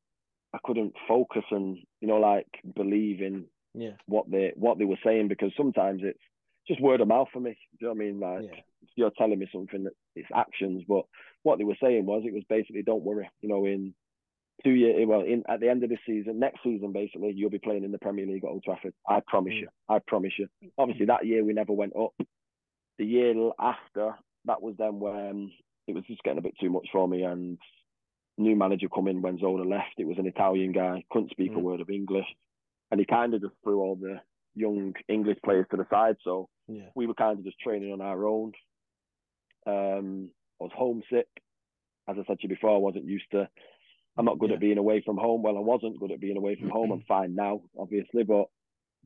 I couldn't focus and you know like believe in Yeah. what they what they were saying because sometimes it's just word of mouth for me. Do you know what I mean? Like Yeah. you're telling me something that it's actions, but what they were saying was it was basically don't worry, you know, in two years well in at the end of this season, next season basically you'll be playing in the Premier League at Old Trafford. I promise Mm. you. I promise you. Obviously that year we never went up. the year after, that was then when it was just getting a bit too much for me, and new manager come in when Zola left. It was an Italian guy, couldn't speak mm. a word of English, and he kind of just threw all the young English players to the side. So yeah. we were kind of just training on our own. Um, I was homesick. As I said to you before, I wasn't used to. I'm not good yeah. at being away from home. Well, I wasn't good at being away from home. I'm fine now, obviously, but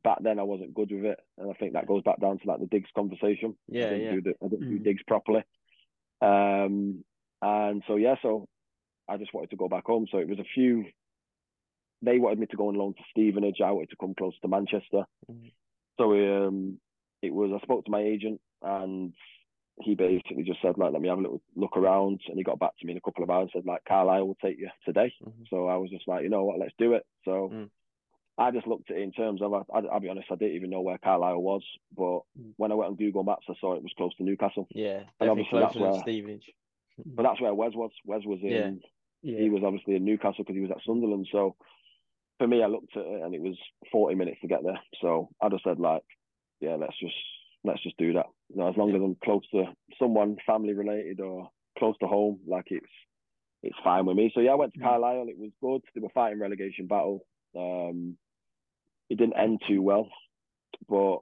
back then I wasn't good with it, and I think that goes back down to like the digs conversation. Yeah, I didn't yeah. Do the, I didn't mm. do digs properly. Um, and so yeah, so I just wanted to go back home. So it was a few. They wanted me to go on loan to Stevenage. I wanted to come close to Manchester. Mm. So um, it was. I spoke to my agent, and he basically just said like, "Let me have a little look around." And he got back to me in a couple of hours and said like, "Carlisle will take you today." Mm-hmm. So I was just like, you know what, let's do it. So. Mm. I just looked at it in terms of, I, will be honest, I didn't even know where Carlisle was, but mm. when I went on Google Maps, I saw it was close to Newcastle. Yeah, and obviously that's where Stevenage. But that's where Wes was. Wes was in. Yeah. Yeah. He was obviously in Newcastle because he was at Sunderland. So for me, I looked at it and it was 40 minutes to get there. So I just said like, yeah, let's just let's just do that. You know, as long as I'm close to someone family related or close to home, like it's it's fine with me. So yeah, I went to Mm. Carlisle. It was good. They were fighting relegation battle. Um, it didn't end too well, but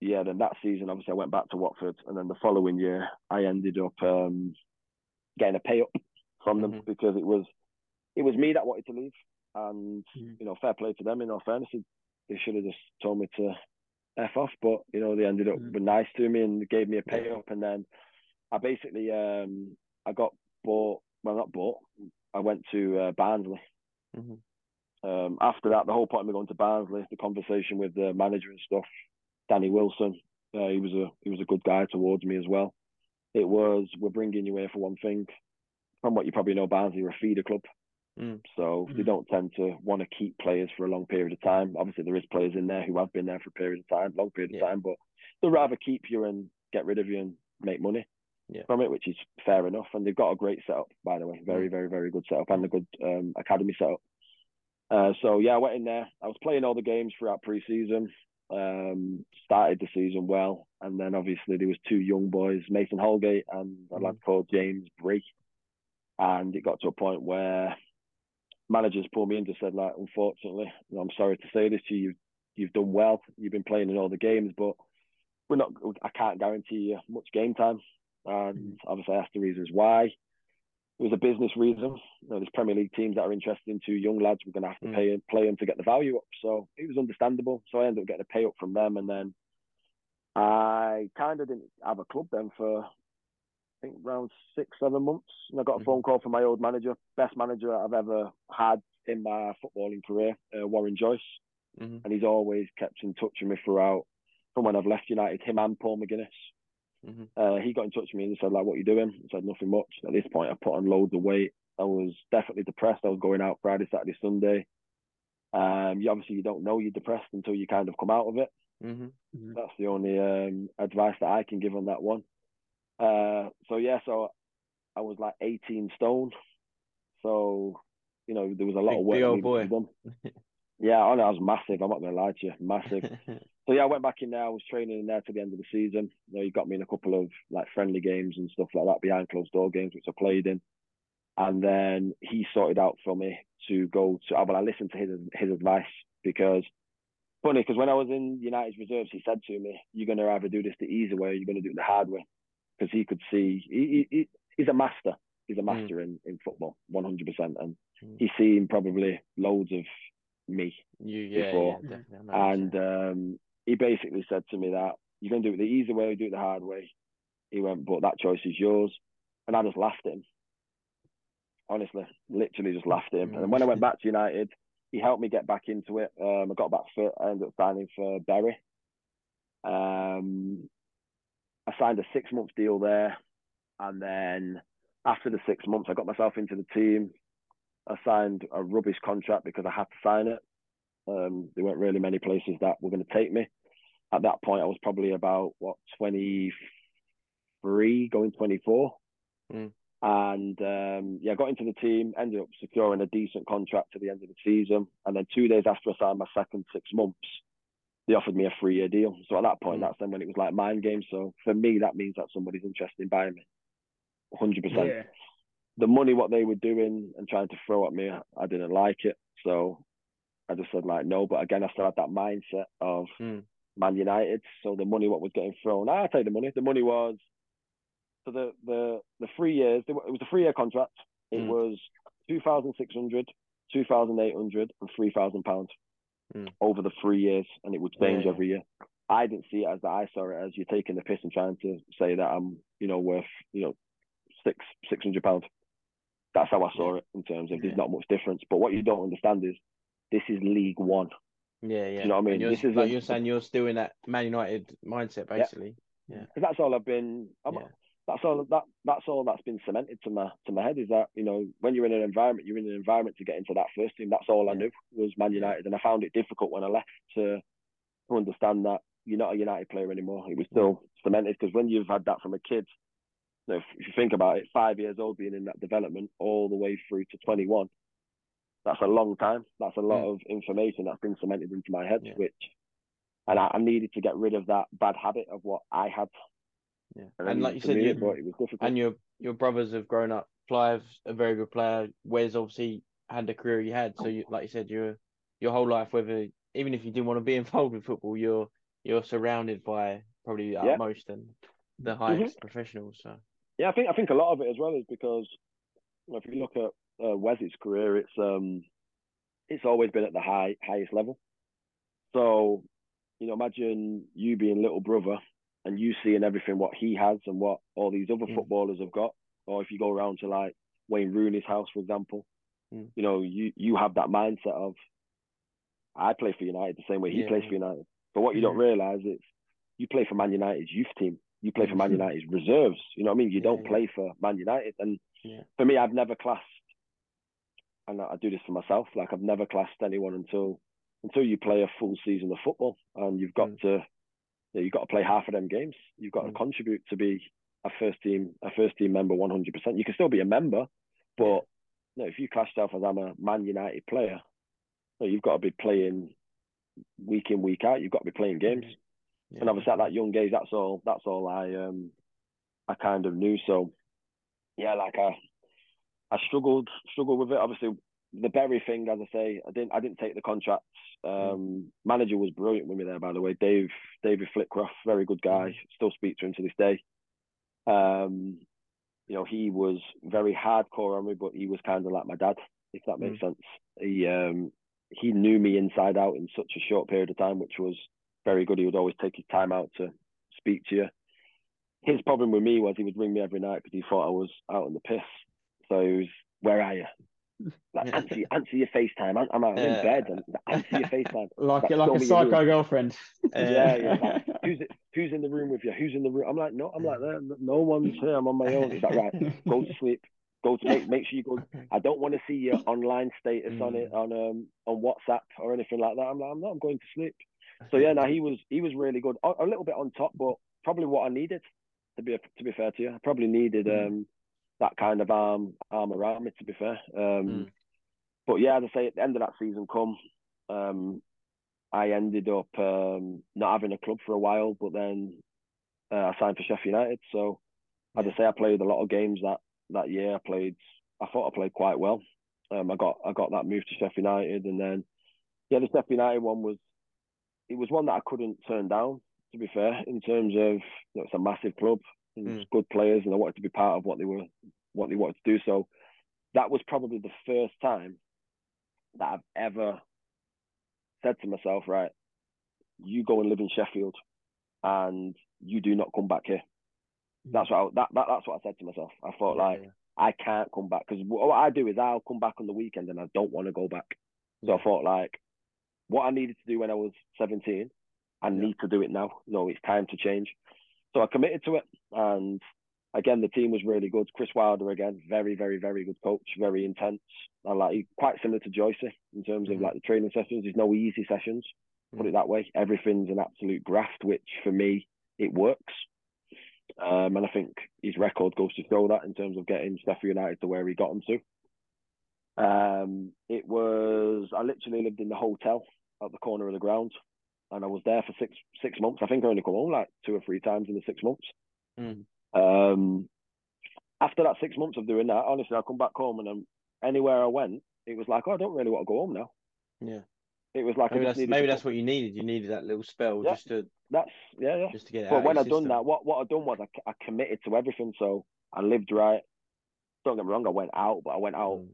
yeah, then that season obviously I went back to Watford, and then the following year I ended up um, getting a pay up from them Mhm. because it was it was me that wanted to leave, and Mhm. you know, fair play to them. In all fairness, they should have just told me to f off, but you know, they ended up Mhm. being nice to me and gave me a pay up, and then I basically um, I got bought. Well, not bought. I went to uh, Barnsley. Mhm. Um, after that, the whole point of me going to Barnsley, the conversation with the manager and stuff, Danny Wilson, uh, he was a he was a good guy towards me as well. It was we're bringing you here for one thing. From what you probably know, Barnsley are a feeder club, Mm. so they Mm. don't tend to want to keep players for a long period of time. Obviously, there is players in there who have been there for a period of time, long period of Yeah. time, but they'd rather keep you and get rid of you and make money Yeah. from it, which is fair enough. And they've got a great setup, by the way, very, very, very good setup and a good um, academy setup. Uh, so yeah, I went in there. I was playing all the games throughout pre-season. Um, started the season well, and then obviously there was two young boys, Mason Holgate and a lad called James Bree, and it got to a point where managers pulled me in and said like, unfortunately, I'm sorry to say this to you, you've, you've done well, you've been playing in all the games, but we're not. I can't guarantee you much game time, and obviously I asked the reasons why. It was a business reason. You know, there's Premier League teams that are interested in two young lads. We're going to have to Mm. pay play them to get the value up. So it was understandable. So I ended up getting a pay up from them, and then I kind of didn't have a club then for think around six, seven months. And I got a Mhm. phone call from my old manager, best manager I've ever had in my footballing career, uh, Warren Joyce, Mhm. and he's always kept in touch with me throughout. From when I've left United, him and Paul McGuinness. Mhm. Uh, he got in touch with me and said, like, what are you doing? I said, nothing much. At this point, I put on loads of weight. I was definitely depressed. I was going out Friday, Saturday, Sunday. Um, you obviously you don't know you're depressed until you kind of come out of it. Mhm. That's the only um, advice that I can give on that one. Uh, so yeah, so I was like 18 stone. So you know there was a lot Big- of work. that old boy. done. Yeah, I know I was massive. I'm not gonna lie to you, massive. So yeah, I went back in there. I was training in there to the end of the season. You know, he got me in a couple of like friendly games and stuff like that, behind closed door games, which I played in. And then he sorted out for me to go to. Well, I listened to his his advice because funny because when I was in United's reserves, he said to me, "You're going to either do this the easy way, or you're going to do it the hard way," because he could see he, he he's a master. He's a master in in football, 100, percent and Mm. he's seen probably loads of me You yeah, before. yeah, definitely. I know what and um, he basically said to me that you're going to do it the easy way or do it the hard way. He went, but that choice is yours. And I just laughed at him. Honestly, literally just laughed at him. And when I went back to United, he helped me get back into it. Um, I got back fit. I ended up signing for Bury. Um, I signed a six month deal there. And then after the six months, I got myself into the team. I signed a rubbish contract because I had to sign it. Um, there weren't really many places that were going to take me. At that point, I was probably about what 23, going 24. Mm. And um, yeah, got into the team, ended up securing a decent contract to the end of the season. And then two days after I signed my second six months, they offered me a three year deal. So at that point, Mm. that's then when it was like mind games. So for me, that means that somebody's interested in buying me. 100%. Yeah. The money, what they were doing and trying to throw at me, I didn't like it. So I just said, like, no. But again, I still had that mindset of Mm. Man United. So the money, what was getting thrown, I'll tell you the money. The money was, so the, the, the three years, it was a three year contract. It Mm. was 2,600, 2,800, and 3,000 pounds Mm. over the three years. And it would change Yeah. every year. I didn't see it as that. I saw it as you're taking the piss and trying to say that I'm, you know, worth, you know, six six hundred pounds. That's how I saw it in terms of Yeah. there's not much difference. But what you don't understand is this is League One. Yeah, yeah. Do you know what I mean? You're, This is like a- you're saying, you're still in that Man United mindset, basically. Yeah. Because that's all I've been. I'm, Yeah. That's all that that's all that's been cemented to my to my head is that you know when you're in an environment, you're in an environment to get into that first team. That's all I knew was Man United, and I found it difficult when I left to to understand that you're not a United player anymore. It was still cemented because when you've had that from a kid, you know, if, if you think about it, five years old being in that development all the way through to 21, that's a long time. That's a lot Mm. of information that's been cemented into my head, Yeah. which, and I, I needed to get rid of that bad habit of what I had. Yeah. And, And like you said, you, it, was difficult. and your your brothers have grown up. Clive's a very good player. Wes obviously had the career he had. So you, like you said, your your whole life, whether even if you didn't want to be involved with football, you're you're surrounded by probably the Yeah. utmost and the highest professionals. So Yeah, I think I think a lot of it as well is because if you look at uh, Wes's career, it's um it's always been at the high highest level. So, you know, imagine you being little brother and you seeing everything what he has and what all these other Mm. footballers have got. Or if you go around to like Wayne Rooney's house, for example, Mm. you know, you you have that mindset of I play for United the same way he Yeah, plays for United. But what you don't realise is you play for Man United's youth team. You play for Man United's reserves. You know what I mean? You Yeah, don't play for Man United. And Yeah. for me, I've never classed, and I do this for myself. Like I've never classed anyone until until you play a full season of football, and you've got Mm. to, you know, you've got to play half of them games. You've got Mm. to contribute to be a first team a first team member 100. percent You can still be a member, but you know, if you class yourself as I'm a Man United player, you know, you've got to be playing week in week out. You've got to be playing games. yeah, And obviously at that young age, that's all that's all I um I kind of knew. So yeah, like I I struggled struggled with it. Obviously the Bury thing, as I say, I didn't I didn't take the contract. Um manager was brilliant with me there, by the way. Dave David Flitcroft, very good guy. Still speak to him to this day. Um, you know, he was very hardcore on me, but he was kind of like my dad, if that makes sense. He um he knew me inside out in such a short period of time, which was very good. He would always take his time out to speak to you. His problem with me was he would ring me every night because he thought I was out on the piss. So he was, "Where are you?" Like answer, answer your FaceTime. I'm, I'm, I'm in Yeah. bed. And answer your FaceTime. Like Like, like a me your room. psycho girlfriend. Yeah, yeah. Like, who's who's in the room with you? Who's in the room? I'm like, no, I'm like, no, one's here. I'm on my own. Is that right? Go to sleep. Go to make make sure you go. I don't want to see your online status on it on um on WhatsApp or anything like that. I'm like, I'm not. I'm going to sleep. So yeah, now he was he was really good. A, a little bit on top, but probably what I needed. To be to be fair to you, I probably needed Mm. um that kind of arm arm around me. To be fair, um, Mm. but yeah, as I say, at the end of that season, come um, I ended up um, not having a club for a while, but then uh, I signed for Sheffield United. So as I say, I played a lot of games that that year. I played. I thought I played quite well. Um, I got I got that move to Sheffield United, and then yeah, the Sheffield United one was it was one that I couldn't turn down. To be fair, in terms of you know, it's a massive club, Mm. good players, and I wanted to be part of what they were what they wanted to do. So that was probably the first time that I've ever said to myself, right, you go and live in Sheffield, and you do not come back here. That's what I, that, that that's what I said to myself. I thought Yeah, like yeah. I can't come back because what I do is I'll come back on the weekend and I don't want to go back. So I thought like what I needed to do when I was 17, I Yeah. need to do it now. No, it's time to change. So I committed to it, and again the team was really good. Chris Wilder again, very very very good coach, very intense. I like quite similar to Joycey in terms of like the training sessions. There's no easy sessions. Put Mm. it that way. Everything's an absolute graft, which for me it works. Um, and I think his record goes to show that in terms of getting Sheffield United to where he got them to. Um, it was I literally lived in the hotel at the corner of the ground. And I was there for six six months. I think I only come home like two or three times in the six months. Mm. Um, after that six months of doing that, honestly, I come back home and I'm, anywhere I went, it was like, oh, I don't really want to go home now. Yeah. It was like Maybe that's maybe that's what you needed. You needed that little spell Yeah. just to that's yeah yeah. just to get it. But when I done that, what what I done was I, I committed to everything. So I lived right. Don't get me wrong, I went out, but I went out Mm.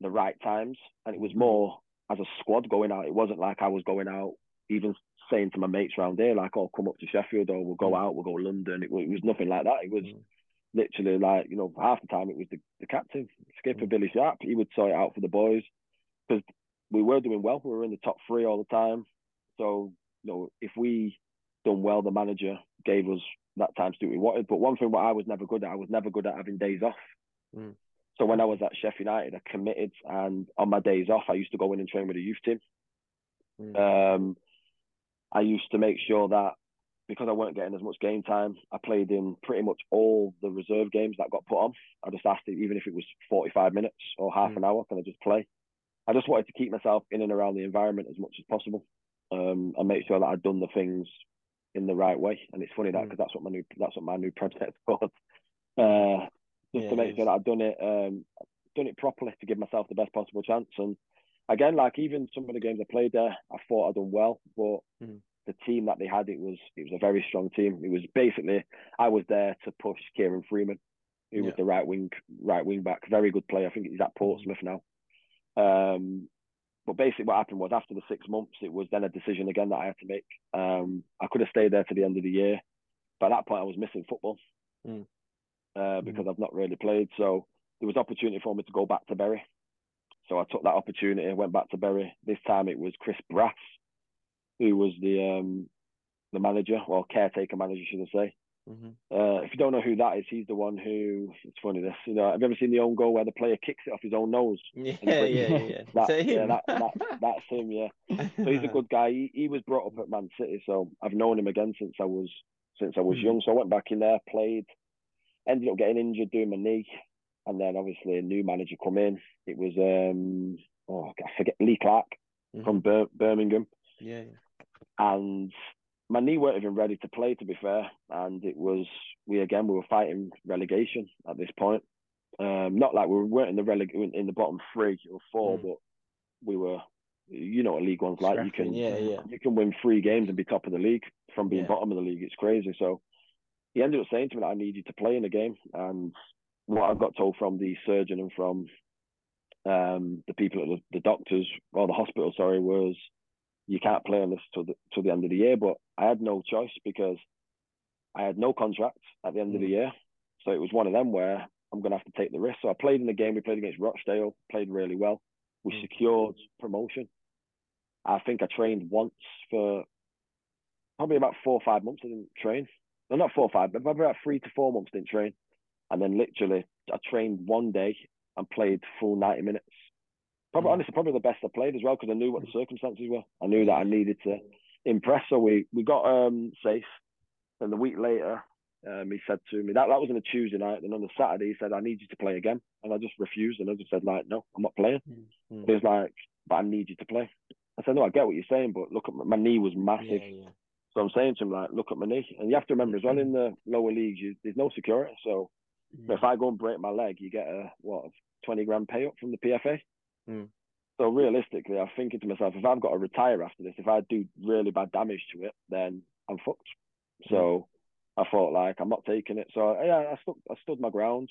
the right times, and it was more as a squad going out. It wasn't like I was going out, even saying to my mates around there, like, "Oh, come up to Sheffield, or we'll go Mm. out, we'll go to London." It, it was nothing like that. It was Mm. literally like, you know, half the time it was the, the captain, skipper Mm. Billy Sharp. He would sort it out for the boys because we were doing well. We were in the top three all the time. So, you know, if we done well, the manager gave us that time to do what we wanted. But one thing what I was never good at, I was never good at having days off. Mm. So when I was at Sheffield United, I committed, and on my days off, I used to go in and train with the youth team. Mm. Um, I used to make sure that because I weren't getting as much game time, I played in pretty much all the reserve games that got put on. I just asked it, even if it was 45 minutes or half Mm. an hour, can I just play? I just wanted to keep myself in and around the environment as much as possible, um, and make sure that I'd done the things in the right way. And it's funny that Mm. because that's what my new that's what my new project was. Uh, just Yeah, to make sure that I'd done it um, done it properly to give myself the best possible chance. And again, like even some of the games I played there, I thought I'd done well, but Mhm. the team that they had, it was it was a very strong team. It was basically I was there to push Kieran Freeman, who was the right wing right wing back, very good player. I think he's at Portsmouth now. Um, but basically, what happened was after the six months, it was then a decision again that I had to make. Um, I could have stayed there to the end of the year, but at that point, I was missing football Mm. uh, because I've not really played. So there was opportunity for me to go back to Bury. So I took that opportunity, went back to Bury. This time it was Chris Brass, who was the um, the manager or caretaker manager, should I say. Mhm. Uh, if you don't know who that is, he's the one who. It's funny this. You know, have you ever seen the own goal where the player kicks it off his own nose? Yeah, yeah, yeah, yeah. That, yeah, that, that, that's him. Yeah. So he's a good guy. He, he was brought up at Man City, so I've known him again since I was since I was Hmm. young. So I went back in there, played, ended up getting injured doing my knee, and then obviously a new manager come in. It was um oh I forget Lee Clark Mhm. from Bir- Birmingham, Yeah, yeah. and my knee weren't even ready to play to be fair, and it was we again we were fighting relegation at this point. Um, not like we weren't in the releg in the bottom three or four, Mm. but we were. You know what League One's like. You can yeah, yeah. you can win three games and be top of the league from being Yeah. bottom of the league. It's crazy. So he ended up saying to me that I need you to play in the game. And what I've got told from the surgeon and from um, the people at the, the doctors or the hospital, sorry, was you can't play on this till the till the end of the year. But I had no choice because I had no contract at the end of the Mm. year. So it was one of them where I'm going to have to take the risk. So I played in the game. We played against Rochdale, played really well. We Mm. secured promotion. I think I trained once for probably about four or five months. I didn't train. No, not four or five, but probably about three to four months didn't train. And then literally, I trained one day and played full 90 minutes. Probably, Mm. honestly, probably the best I played as well because I knew what the circumstances were. I knew that I needed to impress. So we, we got um safe. And the week later, um, he said to me that that was on a Tuesday night. And on the Saturday, he said, "I need you to play again." And I just refused, and I just said, "Like, no, I'm not playing." Mm. He was like, "But I need you to play." I said, "No, I get what you're saying, but look at my, my knee was massive." Yeah, yeah. So I'm saying to him, like, look at my knee. And you have to remember as well, in the lower leagues, you, there's no security. So Mm. if I go and break my leg, you get a, what, 20 grand payout from the PFA. Mm. So realistically, I'm thinking to myself, if I've got to retire after this, if I do really bad damage to it, then I'm fucked. So I thought, like, I'm not taking it. So yeah, I stood, I stood my ground.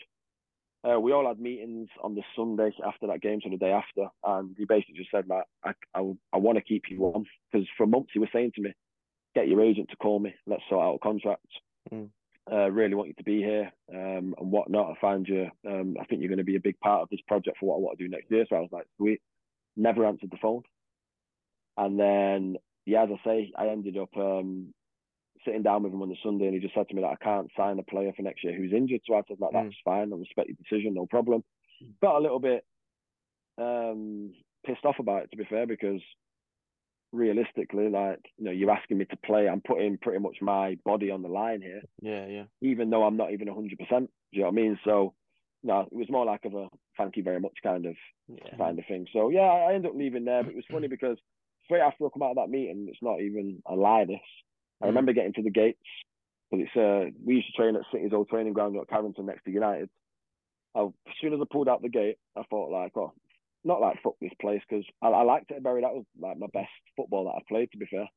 Uh, we all had meetings on the Sunday after that game, so the day after, and he basically just said, like, I, I, I want to keep you on because for months he was saying to me, get your agent to call me, let's sort out a contract. Mm. Uh, really want you to be here um, and whatnot. I find you, um, I think you're going to be a big part of this project for what I want to do next year. So I was like, sweet. Never answered the phone. And then, yeah, as I say, I ended up um, sitting down with him on the Sunday and he just said to me that I can't sign a player for next year who's injured. So I said, like, Mm. that's fine. I respect your decision, no problem. Got a little bit um, pissed off about it, to be fair, because realistically, like, you know, you're asking me to play. I'm putting pretty much my body on the line here, Yeah, yeah. even though I'm not even 100%. Do you know what I mean? So, no, it was more like of a thank you very much kind of Yeah. kind of thing. So yeah, I I ended up leaving there, but it was funny because straight after I come out of that meeting, it's not even a lie. This I Mm. remember getting to the gates because it's uh we used to train at City's old training ground at Carrington next to United. I, as soon as I pulled out the gate, I thought like, oh, not like fuck this place because I, I liked it at Bury. That was like my best football that I've played, to be fair.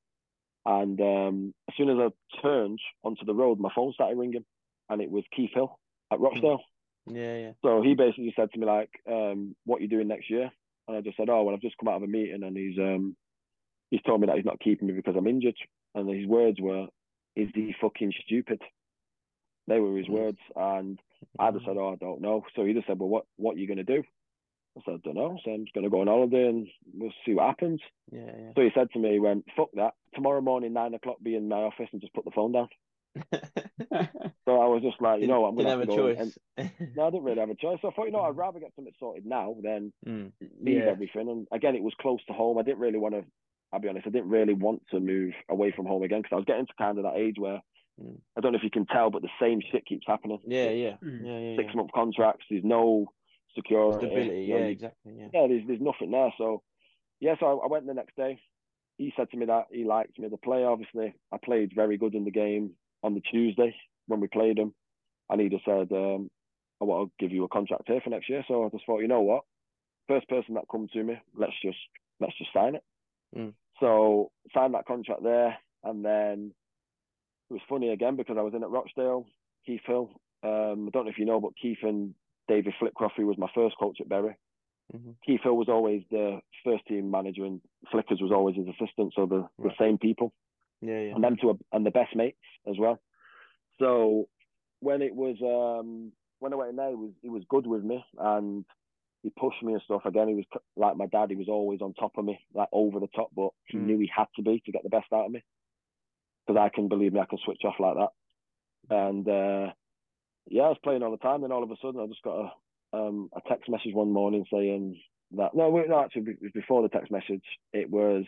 And um, as soon as I turned onto the road, my phone started ringing, and it was Keith Hill at Rochdale. Yeah, yeah. So he basically said to me like, um, "What you doing next year?" And I just said, "Oh, well, I've just come out of a meeting, and he's um, he's told me that he's not keeping me because I'm injured." And his words were, "Is he fucking stupid?" They were his Mm. words, and I just said, "Oh, I don't know." So he just said, "Well, what what are you gonna do?" I said, "I don't know." So I'm just gonna go on holiday and we'll see what happens. Yeah, yeah. So he said to me, he went, "Fuck that! Tomorrow morning, nine o'clock, be in my office and just put the phone down." So I was just like, you know, what, I'm Didn't gonna have a go choice. And, no, I didn't really have a choice. So I thought, you know, I'd rather get something sorted now than Mm. leave yeah. everything. And again, it was close to home. I didn't really want to. I'll be honest. I didn't really want to move away from home again because I was getting to kind of that age where Mm. I don't know if you can tell, but the same shit keeps happening. Yeah, yeah, Mm. yeah, yeah. Six month contracts. There's no security. Stability. you know, Yeah, exactly. Yeah. yeah, there's there's nothing there. So yeah, so I, I went the next day. He said to me that he liked me as play. Obviously, I played very good in the game on the Tuesday when we played him, and he just said, um, "I want to give you a contract here for next year." So I just thought, you know what, first person that come to me, let's just let's just sign it. Mm. So signed that contract there, and then it was funny again because I was in at Rochdale, Keith Hill. Um, I don't know if you know, but Keith and David Flitcroft, who was my first coach at Bury. Mhm. Keith Hill was always the first team manager, and Flickers was always his assistant. So the, the same people, Yeah, yeah. and them two, are, and the best mates as well. So when it was um, when I went in there, he was he was good with me, and he pushed me and stuff. Again, he was like my dad. He was always on top of me, like over the top, but he Mm. knew he had to be to get the best out of me. Because I can believe me, I can switch off like that. And uh, yeah, I was playing all the time. Then all of a sudden, I just got a um, a text message one morning saying that no, wait, no, actually, it was before the text message. It was,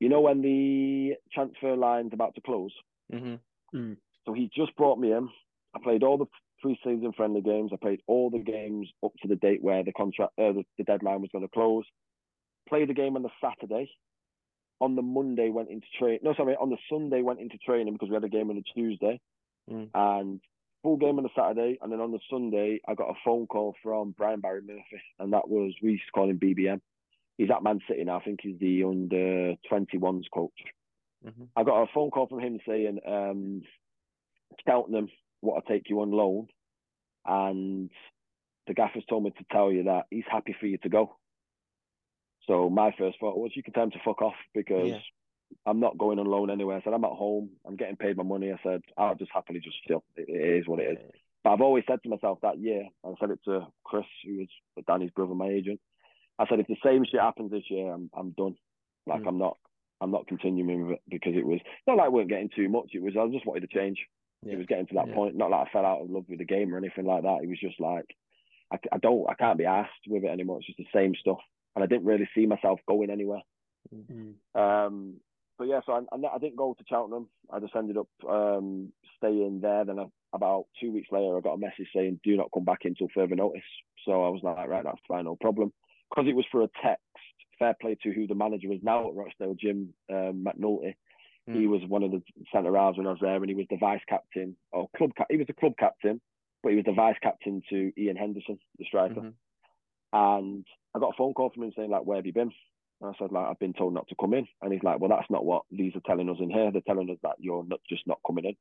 you know, when the transfer line's about to close. Mm-hmm. So he just brought me in. I played all the pre-season friendly games. I played all the games up to the date where the contract, uh, the, the deadline was going to close. Played the game on the Saturday. On the Monday went into train. No, sorry, on the Sunday went into training because we had a game on the Tuesday, Mm. and full game on the Saturday. And then on the Sunday, I got a phone call from Brian Barry Murphy, and that was we used to call him BBM. He's at Man City now. I think he's the under 21s coach. Mm-hmm. I got a phone call from him saying, um, Cheltenham want to take you on loan, and the gaffer's told me to tell you that he's happy for you to go. So my first thought was, you can tell him to fuck off because Yeah. I'm not going on loan anywhere. I said, I'm at home. I'm getting paid my money. I said, I'll just happily just chill. It, it is what it is. But I've always said to myself that year, I said it to Chris, who was Danny's brother, my agent. I said, if the same shit happens this year, I'm I'm done. Like Mm. I'm not I'm not continuing with it because it was not like we weren't getting too much. It was I just wanted to change. Yeah. It was getting to that Yeah. point. Not like I fell out of love with the game or anything like that. It was just like I, I don't I can't be asked with it anymore. It's just the same stuff, and I didn't really see myself going anywhere. Mm. Um, but yeah, so I, I, I didn't go to Cheltenham. I just ended up um, staying there. Then I, about two weeks later, I got a message saying, "Do not come back until further notice." So I was like, "Right, that's fine, no problem." Because it was for a text. Fair play to who the manager is now at Rochdale, Jim um, McNulty. He Mm. was one of the centre halves when I was there, and he was the vice captain or club. Cap- he was the club captain, but he was the vice captain to Ian Henderson, the striker. Mhm. And I got a phone call from him saying like, "Where have you been?" And I said like, "I've been told not to come in." And he's like, "Well, that's not what these are telling us in here. They're telling us that you're not just not coming in."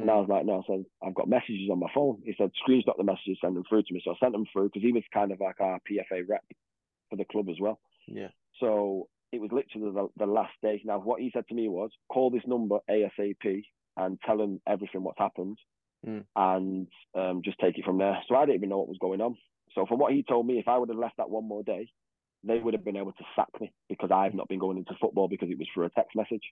And I Mm. was like, "No." I said, "I've got messages on my phone." He said, screens "Screenshot the messages, send them through to me." So I sent them through because he was kind of like our PFA rep for the club as well. Yeah. So it was literally the, the last day. Now, what he said to me was, call this number ASAP and tell him everything what's happened Mm. and um, just take it from there. So I didn't even know what was going on. So from what he told me, if I would have left that one more day, they would have been able to sack me because I've not been going into football because it was for a text message.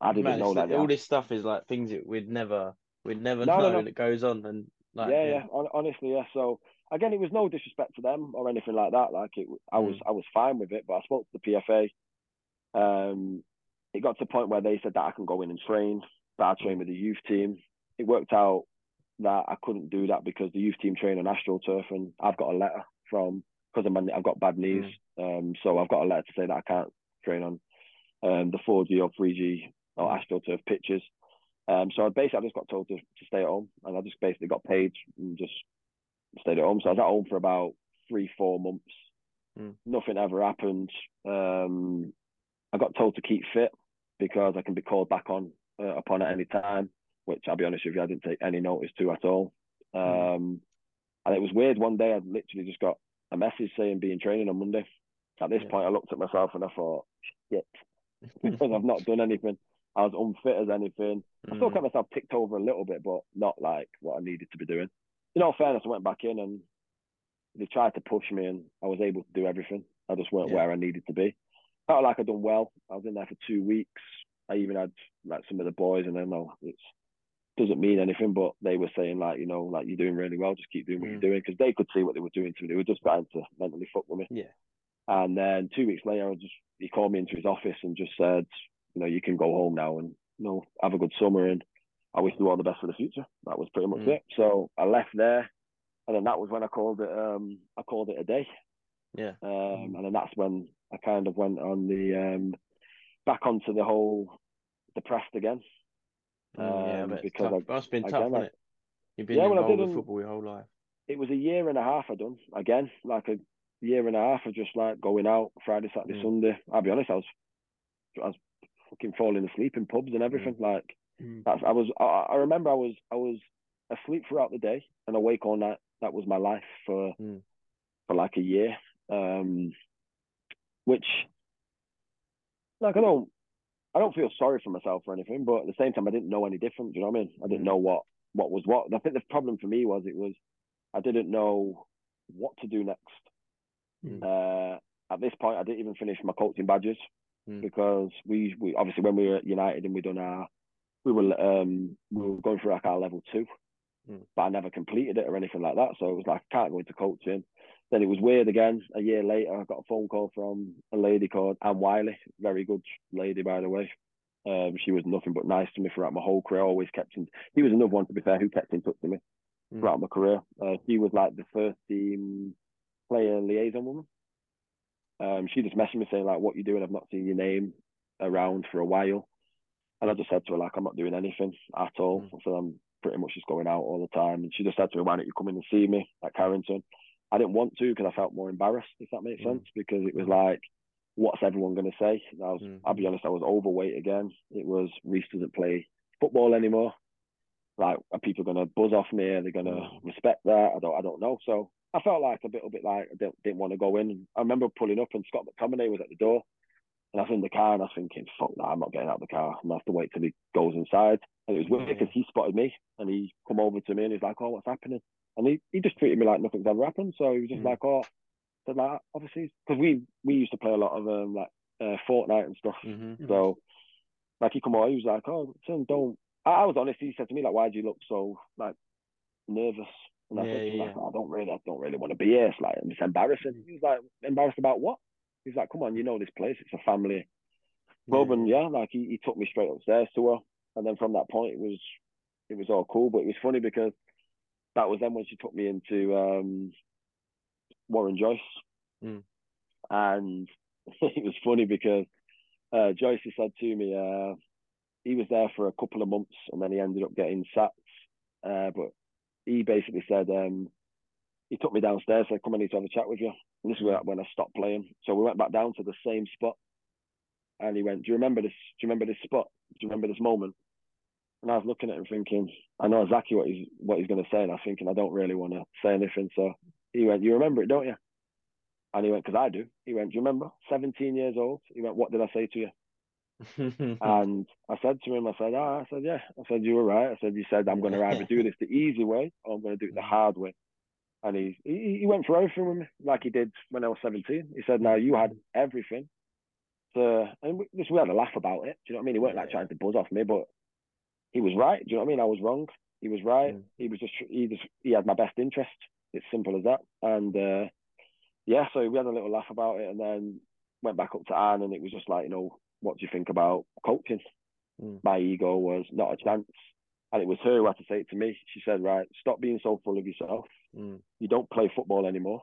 I didn't Man, know that. all this stuff is like things that we'd never we'd never No, no, know no. that goes on and like yeah, yeah, hon- honestly, yeah. So again, it was no disrespect to them or anything like that. Like it, I was, Mm. I was fine with it. But I spoke to the PFA. Um, it got to the point where they said that I can go in and train, but I train with the youth team. It worked out that I couldn't do that because the youth team train on AstroTurf, and I've got a letter from because I'm I've got bad knees. Um, so I've got a letter to say that I can't train on um, the 4G or 3G or Mm. AstroTurf pitches. Um, so I basically I just got told to, to stay at home, and I just basically got paid and just stayed at home. So I was at home for about three, four months. Mm. Nothing ever happened. Um, I got told to keep fit because I can be called back on uh, upon at any time, which I'll be honest with you, I didn't take any notice to at all. Mm. Um, and it was weird. One day I literally just got a message saying be in training on Monday. At this Yeah. point, I looked at myself and I thought, shit, because I've not done anything. I was unfit as anything. I still Mm. kept myself ticked over a little bit, but not like what I needed to be doing. In all fairness, I went back in and they tried to push me, and I was able to do everything. I just weren't Yeah. where I needed to be. Felt like I'd done well. I was in there for two weeks. I even had like some of the boys, and then no, it's doesn't mean anything, but they were saying like, you know, like you're doing really well. Just keep doing what Mm. you're doing because they could see what they were doing to me. They were just trying to mentally fuck with me. Yeah. And then two weeks later, I just he called me into his office and just said, you know, you can go home now and you know have a good summer and I wish you all the best for the future. That was pretty much Mm. it. So I left there, and then that was when I called it. Um, I called it a day. Yeah. Um, and then that's when I kind of went on the um, back onto the whole depressed again. Mm, yeah, Um, but because tough. Must have been again, tough, I- hasn't it? You've been Yeah, well, I involved with football your whole life. It was a year and a half I done again, like a year and a half of just like going out Friday, Saturday, Mm. Sunday. I'll be honest, I was I was fucking falling asleep in pubs and everything. Like that's I was I, I remember I was I was asleep throughout the day and awake all night. That was my life for Mm. for like a year. Um which like I don't I don't feel sorry for myself or anything, but at the same time I didn't know any different. Do you know what I mean? I didn't Mm. know what what was what. I think the problem for me was it was I didn't know what to do next. Mm. Uh, at this point, I didn't even finish my coaching badges Mm. because we, we obviously when we were at United and we done our we were um we were going through like our level two, Mm. but I never completed it or anything like that. So it was like I can't go into coaching. Then it was weird again. A year later, I got a phone call from a lady called Anne Wiley, very good lady by the way. Um, she was nothing but nice to me throughout my whole career. Always kept in. He was another one to be fair who kept in touch with me Mm. throughout my career. Uh, she was like the first team player liaison woman. Um, she just messaged me saying like, "What you doing? I've not seen your name around for a while." And I just said to her like, "I'm not doing anything at all." Mm. So I'm pretty much just going out all the time. And she just said to me, "Why don't you come in and see me at Carrington?" I didn't want to because I felt more embarrassed, if that makes Mm. sense, because it was like, "What's everyone going to say?" And I was, Mm. I'll be honest, I was overweight again. It was Reece doesn't play football anymore. Like, are people going to buzz off me? Are they going to Mm. respect that? I don't, I don't know. So I felt like a little bit like I didn't, didn't want to go in. I remember pulling up and Scott McTominay was at the door, and I was in the car and I was thinking, "Fuck that! I'm not getting out of the car. I'm gonna have to wait till he goes inside." And it was weird because he spotted me and he come over to me and he's like, "Oh, what's happening?" And he, he just treated me like nothing's ever happened. So he was just Mm. like, "Oh," said like, obviously, because we we used to play a lot of um like uh, Fortnite and stuff. Mhm. So, like, he come on, he was like, "Oh, son, don't." I, I was honest. He said to me, like, "Why do you look so like nervous?" And I Yeah, said yeah, like, "I don't really, I don't really want to be here. It's like it's embarrassing." He was like, "Embarrassed about what?" He's like, "Come on, you know this place. It's a family club." Yeah, and yeah, like he, he took me straight upstairs to her, and then from that point, it was it was all cool. But it was funny because that was then when she took me into um, Warren Joyce, Mm. and it was funny because uh, Joyce said to me, uh, he was there for a couple of months and then he ended up getting sacked. Uh, but he basically said, um, he took me downstairs, said, come, I need to have a chat with you. And this is where, when I stopped playing. So we went back down to the same spot. And he went, do you remember this? Do you remember this spot? Do you remember this moment? And I was looking at him thinking, I know exactly what he's what he's going to say. And I'm thinking, I don't really want to say anything. So he went, you remember it, don't you? And he went, because I do. He went, do you remember? 17 years old. He went, what did I say to you? And I said to him, I said, ah, I said, yeah. I said, you were right. I said, you said, I'm going to either do this the easy way or I'm going to do it the hard way. And he, he he went for everything with me, like he did when I was 17. He said, now you had everything. So, and we, just, we had a laugh about it. Do you know what I mean? He weren't like trying to buzz off me, but he was right. Do you know what I mean? I was wrong. He was right. Mm. He was just, he just, he had my best interest. It's simple as that. And, uh, yeah, so we had a little laugh about it and then went back up to Anne and it was just like, you know, what do you think about coaching? Mm. My ego was not a chance. And it was her who had to say it to me. She said, right, stop being so full of yourself. Mm. You don't play football anymore.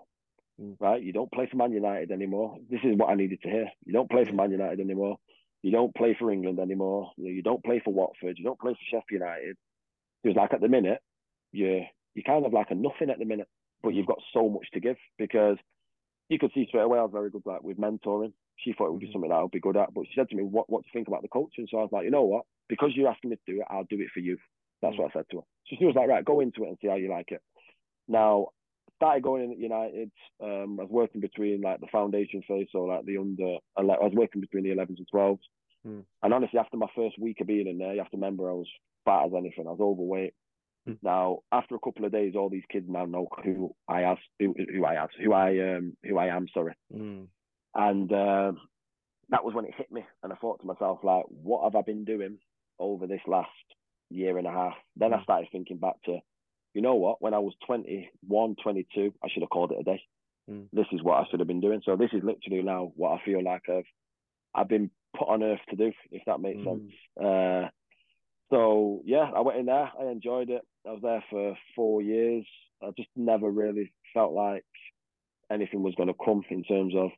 Mm. right? You don't play for Man United anymore. This is what I needed to hear. You don't play for Man United anymore. You don't play for England anymore. You, know, you don't play for Watford. You don't play for Sheffield United. It was like at the minute, you're you're kind of like a nothing at the minute, but you've got so much to give because you could see straight away I was very good like with mentoring. She thought it would be Mhm. something that I would be good at, but she said to me, "What what do you think about the coaching?" So I was like, "You know what? Because you're asking me to do it, I'll do it for you." That's Mm. what I said to her. So she was like, "Right, go into it and see how you like it." Now started going in at United. Um, I was working between like the foundation phase, so like the under. I was working between the 11s and 12s. Hmm. And honestly, after my first week of being in there, you have to remember I was fat as anything. I was overweight. Hmm. Now, after a couple of days, all these kids now know who I have, who, who I have, who I um, who I am. Sorry. Mm. And um, that was when it hit me, and I thought to myself, like, what have I been doing over this last year and a half? Then I Mm. started thinking back to, you know what? When I was 21, 22, I should have called it a day. Mm. This is what I should have been doing. So this is literally now what I feel like I've I've been put on earth to do, if that makes Mm. sense. Uh, so yeah, I went in there. I enjoyed it. I was there for four years. I just never really felt like anything was going to come in terms of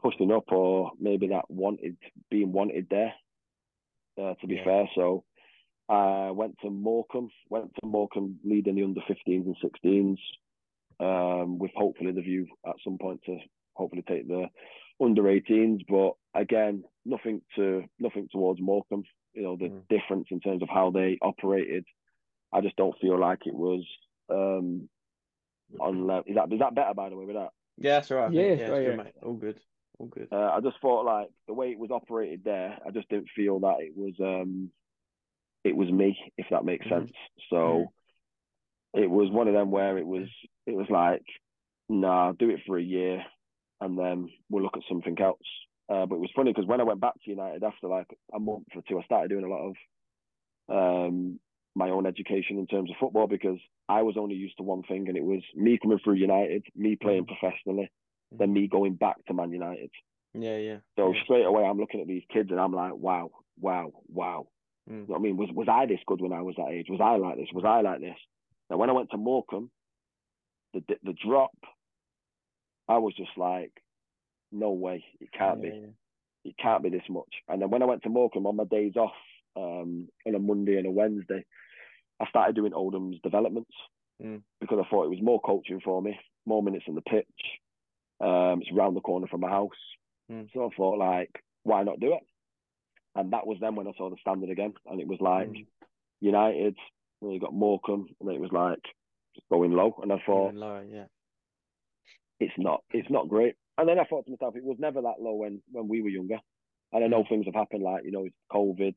pushing up or maybe that wanted being wanted there. Uh, to be Yeah. fair, so I went to Morecambe. Went to Morecambe leading the under 15s and 16s, um, with hopefully the view at some point to hopefully take the under 18s. But again, nothing to nothing towards Morecambe. You know the Mm. difference in terms of how they operated. I just don't feel like it was um, on level. Is that is that better by the way with that? Yeah, that's all right. Yeah. Yeah, oh, it's yeah. mate. All good. All good. Uh, I just thought like the way it was operated there, I just didn't feel that it was um it was me, if that makes Mhm. sense. So it was one of them where it was it was like, nah, do it for a year and then we'll look at something else. Uh, but it was funny because when I went back to United after like a month or two, I started doing a lot of um my own education in terms of football because I was only used to one thing and it was me coming through United, me playing professionally, then me going back to Man United. Yeah, yeah. So yeah. straight away, I'm looking at these kids and I'm like, wow, wow, wow. Mm. You know what I mean? Was was I this good when I was that age? Was I like this? Was I like this? Now, when I went to Morecambe, the the, the drop, I was just like, no way, it can't yeah, be, yeah. it can't be this much. And then when I went to Morecambe on my days off, um, on a Monday and a Wednesday, I started doing Oldham's developments Mm. because I thought it was more coaching for me, more minutes on the pitch. Um, it's around the corner from my house. Mm. So I thought, like, why not do it? And that was then when I saw the standard again, and it was like Mm. United. And you got Morecambe, and then it was like just going low. And I thought yeah. it's not, it's not great. And then I thought to myself, it was never that low when when we were younger. And I know things have happened, like you know, it's COVID,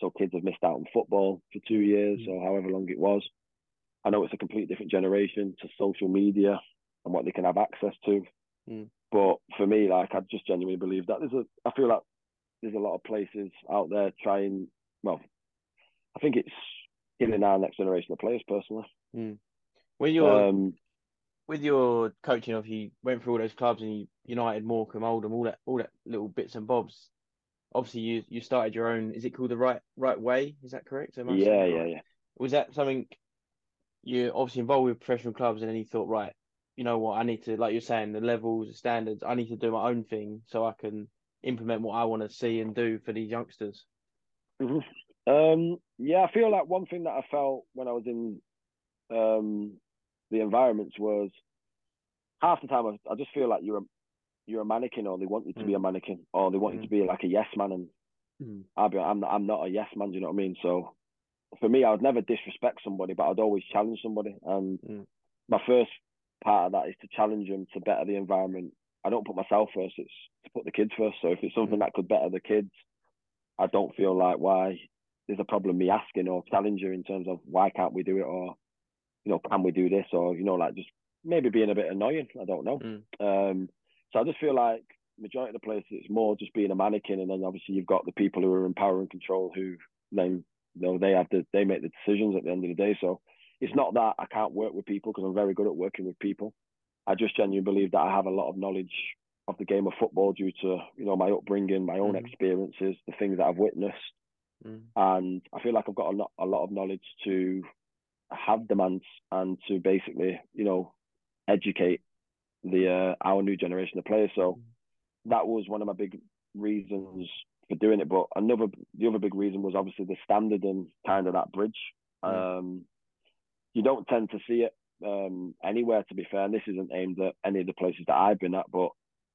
so kids have missed out on football for two years Mm. or however long it was. I know it's a complete different generation to social media and what they can have access to. Mm. But for me, like I just genuinely believe that there's a, I feel like there's a lot of places out there trying. Well, I think it's killing our next generation of players personally. When you're Um, with your coaching of you went through all those clubs and you United, Morecambe, Oldham, all that all that little bits and bobs. Obviously you you started your own is it called the right right way? Is that correct? Am yeah, yeah, right? yeah. Was that something you're obviously involved with professional clubs and then you thought, right, you know what, I need to like you're saying, the levels, the standards, I need to do my own thing so I can implement what I want to see and do for these youngsters. Mhm. Um, yeah, I feel like one thing that I felt when I was in um, the environments was half the time I, I just feel like you're a you're a mannequin, or they want you to be a mannequin, or they want you Mm. to be like a yes man, and Mm. I'll be I'm not, I'm not a yes man. Do you know what I mean? So for me, I would never disrespect somebody, but I'd always challenge somebody, and Mm. my first part of that is to challenge them to better the environment. I don't put myself first; it's to put the kids first. So if it's something that could better the kids, I don't feel like why there's a problem me asking or challenging in terms of why can't we do it or you know can we do this or you know like just maybe being a bit annoying. I don't know. Mm. Um, so I just feel like majority of the places it's more just being a mannequin, and then obviously you've got the people who are in power and control who then you know they have the they make the decisions at the end of the day. So it's not that I can't work with people because I'm very good at working with people. I just genuinely believe that I have a lot of knowledge of the game of football due to you know my upbringing, my own Mhm. experiences, the things that I've witnessed, Mm. and I feel like I've got a lot a lot of knowledge to have demands and to basically you know educate the uh, our new generation of players. So that was one of my big reasons for doing it. But another, the other big reason was obviously the standard and kind of that bridge. Mm. Um, you don't tend to see it um, anywhere, to be fair. And this isn't aimed at any of the places that I've been at, but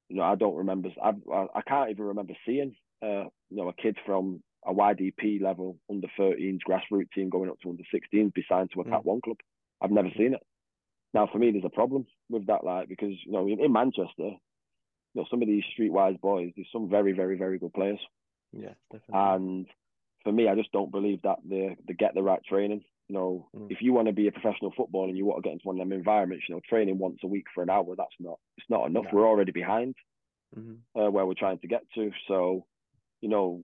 you know, I don't remember. I've, I I can't even remember seeing uh, you know a kid from a YDP level under 13s grassroots team going up to under 16s be signed to a Mm. Cat One club. I've never seen it. Now, for me, there's a problem with that, like because you know in, in Manchester, you know some of these streetwise boys, there's some very, very, very good players, Yeah, definitely. and for me, I just don't believe that they they get the right training. You know, Mm. if you want to be a professional footballer and you want to get into one of them environments, you know, training once a week for an hour, that's not it's not enough. No. We're already behind Mhm. uh, where we're trying to get to. So, you know,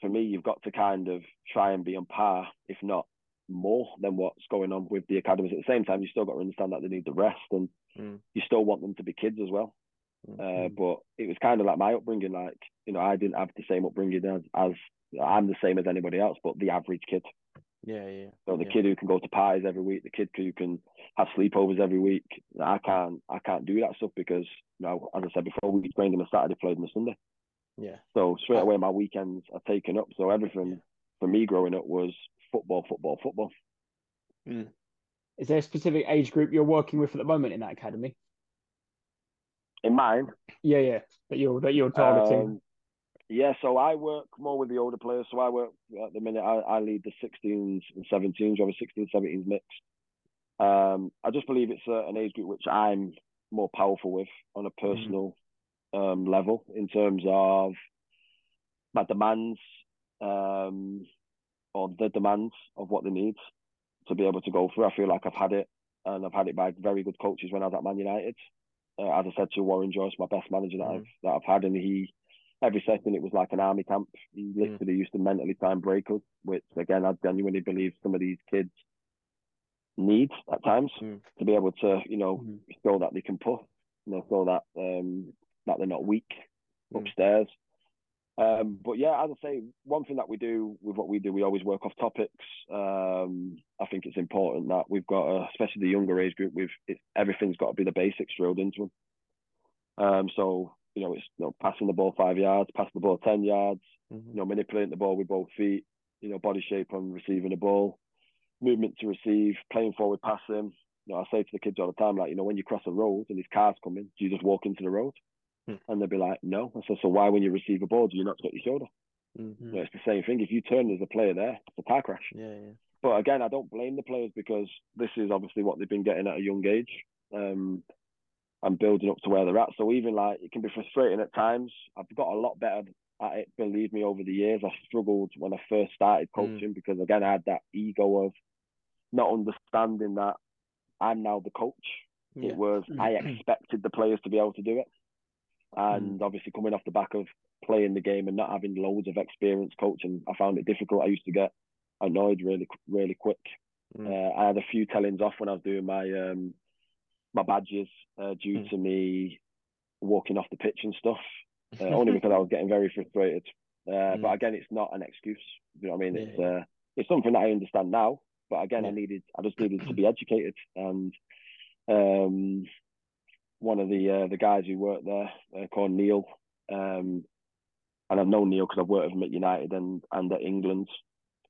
for me, you've got to kind of try and be on par, if not more than what's going on with the academies. At the same time, you still got to understand that they need the rest, and Mm. you still want them to be kids as well. Mm. Uh, but it was kind of like my upbringing. Like, you know, I didn't have the same upbringing as, as I'm the same as anybody else, but the average kid. Yeah, yeah. So the yeah. kid who can go to parties every week, the kid who can have sleepovers every week. I can't, I can't do that stuff because, you know, as I said before, we trained on a Saturday, played on a Sunday. Yeah. So straight away, my weekends are taken up. So everything Yeah. for me growing up was football, football, football. Is there a specific age group you're working with at the moment in that academy? In mine, Yeah, yeah. That you're that you're targeting. um, yeah. So I work more with the older players. So I work at the minute. I, I lead the 16s and 17s. We have a 16, 17s mix. Um, I just believe it's a, an age group which I'm more powerful with on a personal um, level in terms of my demands um, or the demands of what they need to be able to go through. I feel like I've had it, and I've had it by very good coaches when I was at Man United. Uh, as I said to Warren Joyce, my best manager that Mhm. I've that I've had, and he every session it was like an army camp. He literally used to mentally try and break us, which again I genuinely believe some of these kids need at times Mm. to be able to, you know, show that they can push, you know, show that um that they're not weak Mm. upstairs. Um, but yeah, as I say, one thing that we do with what we do, we always work off topics. Um, I think it's important that we've got, a, especially the younger age group, we've it, everything's got to be the basics drilled into them. Um, so you know, it's you know, passing the ball five yards, passing the ball ten yards, Mhm. you know, manipulating the ball with both feet, you know, body shape on receiving the ball, movement to receive, playing forward passing. You know, I say to the kids all the time, like, you know, when you cross a road and these cars coming, do you just walk into the road? Hmm. And they'll be like, no. I said, so why, when you receive a ball, do you not get your shoulder? Mhm. You know, it's the same thing. If you turn as a player there, it's a car crash. Yeah, yeah. But again, I don't blame the players because this is obviously what they've been getting at a young age. Um, and building up to where they're at. So even like it can be frustrating at times. I've got a lot better at it, believe me, over the years. I struggled when I first started coaching because again I had that ego of not understanding that I'm now the coach. Yeah. It was I expected the players to be able to do it. And obviously coming off the back of playing the game and not having loads of experience coaching, I found it difficult. I used to get annoyed really really quick. Mm. Uh, I had a few tellings off when I was doing my um, my badges uh, due Mm. to me walking off the pitch and stuff. Uh, only because I was getting very frustrated. Uh, But Mm. again, it's not an excuse. You know what I mean? Yeah, it's uh, it's something that I understand now. But again, I needed I just needed to be educated. And um, one of the uh, the guys who worked there uh, called Neil, um, and I've known Neil because I've worked with him at United and and at England.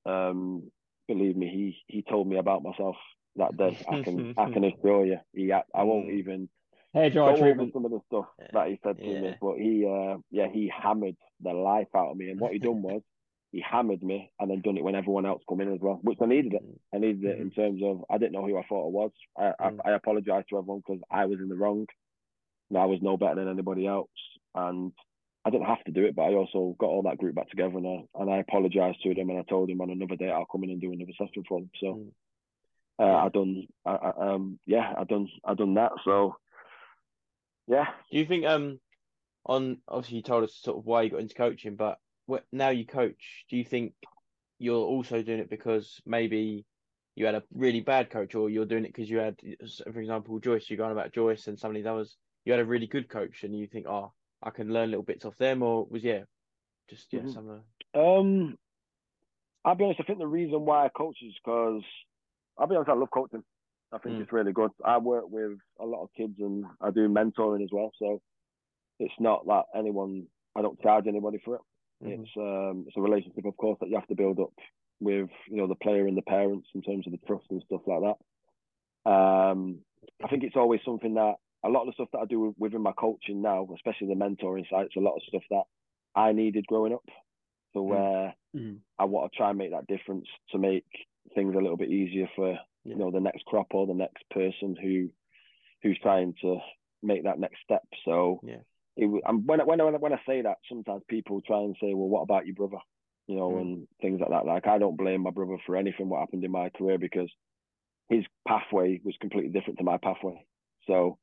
Um, believe me, he he told me about myself that day. I can I can assure you, he I, I won't Mm. even Hair go dry over treatment. some of the stuff Yeah. that he said to Yeah. me, but he uh yeah he hammered the life out of me, and what he done was he hammered me and then done it when everyone else come in as well, which I needed it. I needed it in terms of I didn't know who I thought I was. I I, Mm. I apologize to everyone because I was in the wrong. I was no better than anybody else, and I didn't have to do it, but I also got all that group back together and I and I apologized to them and I told them on another day I'll come in and do another session for them. So Mm. Uh, I done I, I, um yeah I done I done that. So yeah, Do you think um on obviously you told us sort of why you got into coaching, but wh- now you coach, do you think you're also doing it because maybe you had a really bad coach, or you're doing it because you had, for example, Joyce, you're going about Joyce and some of these others, you had a really good coach, and you think, oh, I can learn little bits off them, or was yeah, just yeah, Mhm. some of Um, I'll be honest. I think the reason why I coach is because I'll be honest. I love coaching. I think Mm. it's really good. I work with a lot of kids and I do mentoring as well. So it's not that anyone, I don't charge anybody for it. Mhm. It's um, it's a relationship, of course, that you have to build up with you know the player and the parents in terms of the trust and stuff like that. Um, I think it's always something that a lot of the stuff that I do within my coaching now, especially the mentoring side, it's a lot of stuff that I needed growing up. So Mm. where Mhm. I want to try and make that difference to make things a little bit easier for you know the next crop or the next person who who's trying to make that next step. So Yeah. it, and when I, when when I say that, sometimes people try and say, "Well, what about your brother?" You know, Mm. and things like that. Like I don't blame my brother for anything what happened in my career because his pathway was completely different to my pathway. So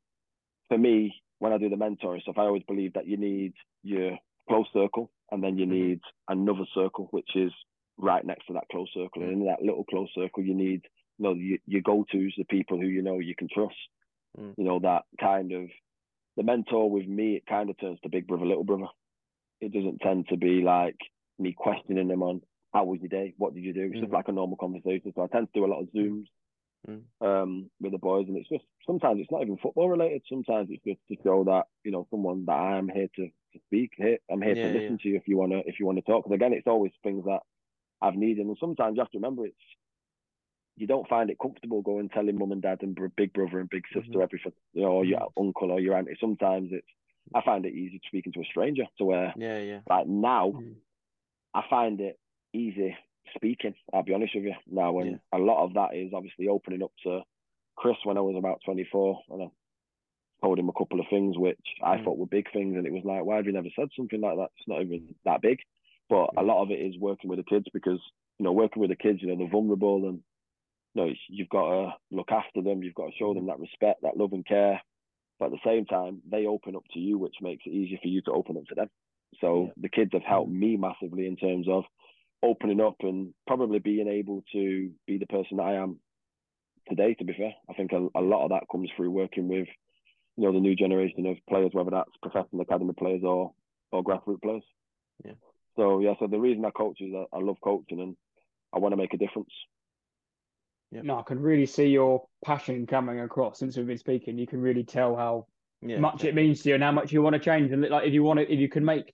for me, when I do the mentoring stuff, I always believe that you need your close circle and then you Mhm. need another circle, which is right next to that close circle. And in that little close circle, you need you know your, your go-tos, the people who you know you can trust. Mm. You know that kind of the mentor with me. It kind of turns to big brother, little brother. It doesn't tend to be like me questioning them on how was your day, what did you do. It's just Mm. like a normal conversation. So I tend to do a lot of zooms Mm. um, with the boys, and it's just sometimes it's not even football related. Sometimes it's just to show that you know someone that I am here to, to speak. Here, I'm here Yeah, to listen yeah. to you if you wanna if you wanna talk. Because again, it's always things that I've needed, and sometimes you have to remember it's you don't find it comfortable going telling mum and dad and big brother and big sister Mhm. everything, you know, or your Mm-hmm. uncle or your auntie. Sometimes it's I find it easy speaking to a stranger. To where Yeah, yeah. like now Mm. I find it easy speaking. I'll be honest with you now, and Yeah. a lot of that is obviously opening up to Chris when I was about 24, and I told him a couple of things which I Mm. thought were big things, and it was like, why have you never said something like that? It's not even that big, but a lot of it is working with the kids because you know working with the kids, you know they're vulnerable, and you know you've got to look after them, you've got to show them mm-hmm. that respect, that love and care. But at the same time, they open up to you, which makes it easier for you to open up to them. So Yeah. the kids have helped mm-hmm. me massively in terms of opening up and probably being able to be the person that I am today. To be fair, I think a, a lot of that comes through working with, you know, the new generation of players, whether that's professional academy players or or grassroots players. Yeah. So yeah, so the reason I coach is I, I love coaching and I want to make a difference. Yeah. No, I can really see your passion coming across since we've been speaking. You can really tell how Yeah. much it means to you and how much you want to change. And like, if you want to, if you can make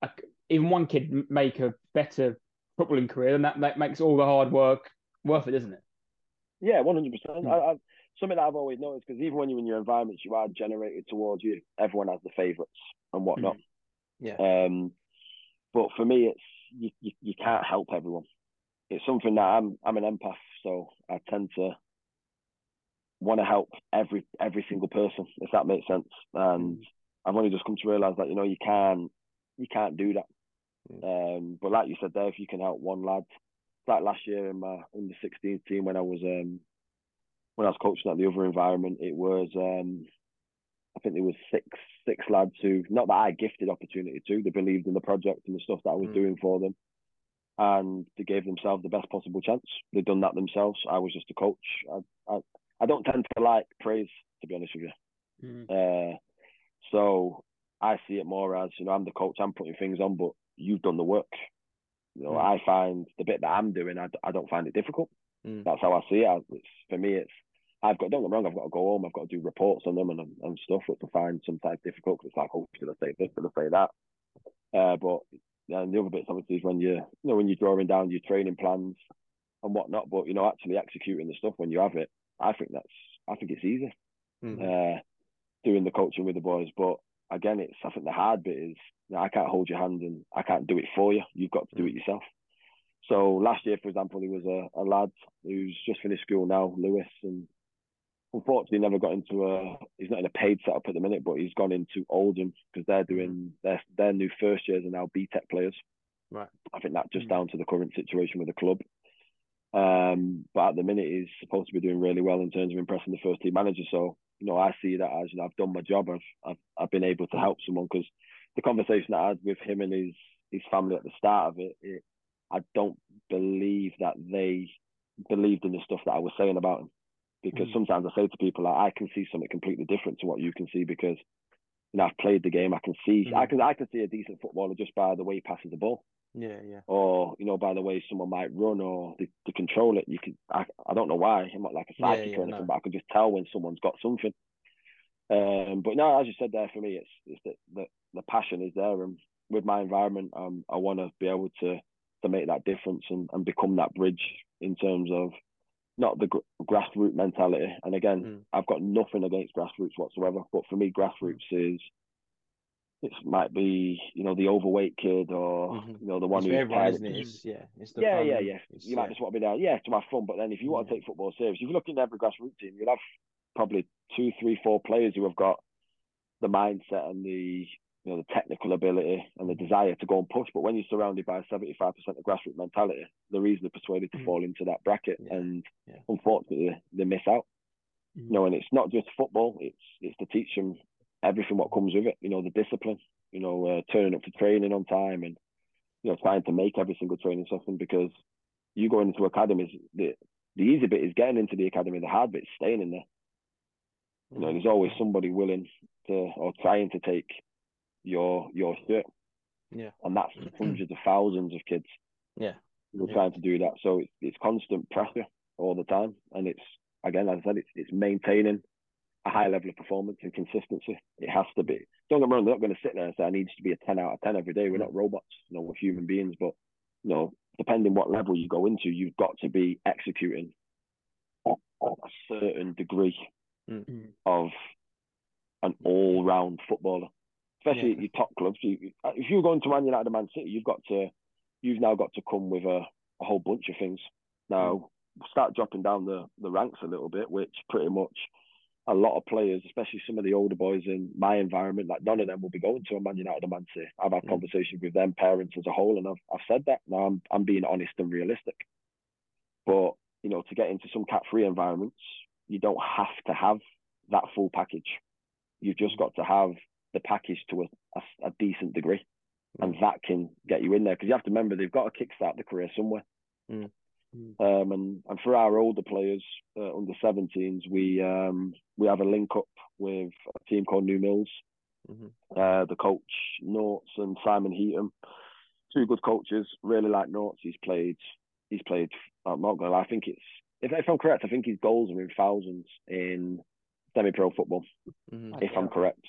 a, even one kid make a better footballing career, then that, that makes all the hard work worth it, doesn't it? Yeah, one hundred percent. Mm. I Something that I've always noticed because even when you're in your environments, you are generated towards you. Everyone has the favourites and whatnot. Yeah. Um, but for me, it's you, you, you can't help everyone. It's something that I'm I'm an empath, so I tend to want to help every every single person, if that makes sense. And I've only just come to realise that you know you can't you can't do that. Um, but like you said there, if you can help one lad, like last year in my the 16th team when I was um when I was coaching at the other environment, it was um I think there was six six lads who not that I gifted opportunity to, they believed in the project and the stuff that I was Mm. doing for them. And they gave themselves the best possible chance. They'd done that themselves. I was just a coach. I I, I don't tend to like praise, to be honest with you. Uh, so I see it more as, you know, I'm the coach, I'm putting things on, but you've done the work. You know, Mm. I find the bit that I'm doing, I, I don't find it difficult. Mm. That's how I see it. It's, for me, it's, I've got, don't get me wrong, I've got to go home, I've got to do reports on them and, and stuff, which I find sometimes difficult because it's like, oh, should I say this, should I say that? Uh, but and the other bits obviously is when you, you know, when you're drawing down your training plans and whatnot, but, you know, actually executing the stuff when you have it, I think that's, I think it's easy Mm. uh, doing the coaching with the boys. But again, it's I think the hard bit is you know, I can't hold your hand and I can't do it for you. You've got to do it yourself. So last year, for example, there was a, a lad who's just finished school now, Lewis, and unfortunately never got into a. He's not in a paid setup at the minute, but he's gone into Oldham because they're doing their their new first years are now BTEC players. Right. I think that's just Mm. down to the current situation with the club. Um, but at the minute, he's supposed to be doing really well in terms of impressing the first team manager. So, you know, I see that as you know, I've done my job. I've I've, I've been able to help someone because the conversation I had with him and his his family at the start of it, it, I don't believe that they believed in the stuff that I was saying about him. Because Mm. sometimes I say to people, like, I can see something completely different to what you can see because you know I've played the game. I can see Mm. I can I can see a decent footballer just by the way he passes the ball. Yeah, yeah. Or you know, by the way, someone might run or they, they control it. You can I, I don't know why. I'm not like a Yeah, psychic yeah, or anything, no. but I can just tell when someone's got something. Um, but no, as you said there, for me, it's it's the the, the passion is there, and with my environment, um, I want to be able to to make that difference and, and become that bridge in terms of not the gr- grassroots mentality. And again, Mm. I've got nothing against grassroots whatsoever, but for me, grassroots is it might be you know the overweight kid or Mhm. you know the one It's who's everyone, isn't it? It's, yeah, it's the yeah, fun. yeah, yeah. It's, You might yeah. just want to be there, yeah, to have fun. But then if you want to take football serious, if you look in every grassroots team, you'll have probably two, three, four players who have got the mindset and the you know the technical ability and the desire to go and push. But when you're surrounded by 75% of grassroots mentality, they're easily persuaded to Mm. fall into that bracket, Yeah, and yeah. unfortunately they miss out. Mm. You know, and it's not just football; it's it's to teach them everything what comes with it. You know, the discipline. You know, uh, turning up to training on time and you know trying to make every single training session because you go into academies. The the easy bit is getting into the academy. The hard bit is staying in there. You know, there's always somebody willing to or trying to take your your shirt, Yeah. and that's hundreds of thousands of kids Yeah. who are Yeah. trying to do that. So it's it's constant pressure all the time, and it's again, as I said, it's it's maintaining a high level of performance and consistency. It has to be. Don't get me wrong; they're not going to sit there and say I need to be a ten out of ten every day. We're not robots, you know, we're human beings. But you know, depending what level you go into, you've got to be executing at at a certain degree Mm. of an all-round footballer, especially Yeah. at your top clubs. You, uh, if you're going to Man United and Man City, you've got to, you've now got to come with a, a whole bunch of things. Now mm. start dropping down the the ranks a little bit, which pretty much a lot of players, especially some of the older boys in my environment, like none of them will be going to a Man United or Man City. I've had Mm. conversations with them parents as a whole, and I've I've said that. Now I'm I'm being honest and realistic. But you know, to get into some Cat 3 environments, you don't have to have that full package. You've just mm. got to have the package to a, a, a decent degree, and that can get you in there. Because you have to remember they've got to kickstart the career somewhere. Mm. Mm. Um, and and for our older players uh, under 17s, we um we have a link up with a team called New Mills. Mhm. Uh, the coach Norts and Simon Heaton, two good coaches. Really like Norts. He's played. He's played. I'm not gonna lie. I think it's if, if I'm correct, I think his goals are in thousands in semi-pro football Mhm. if I'm correct.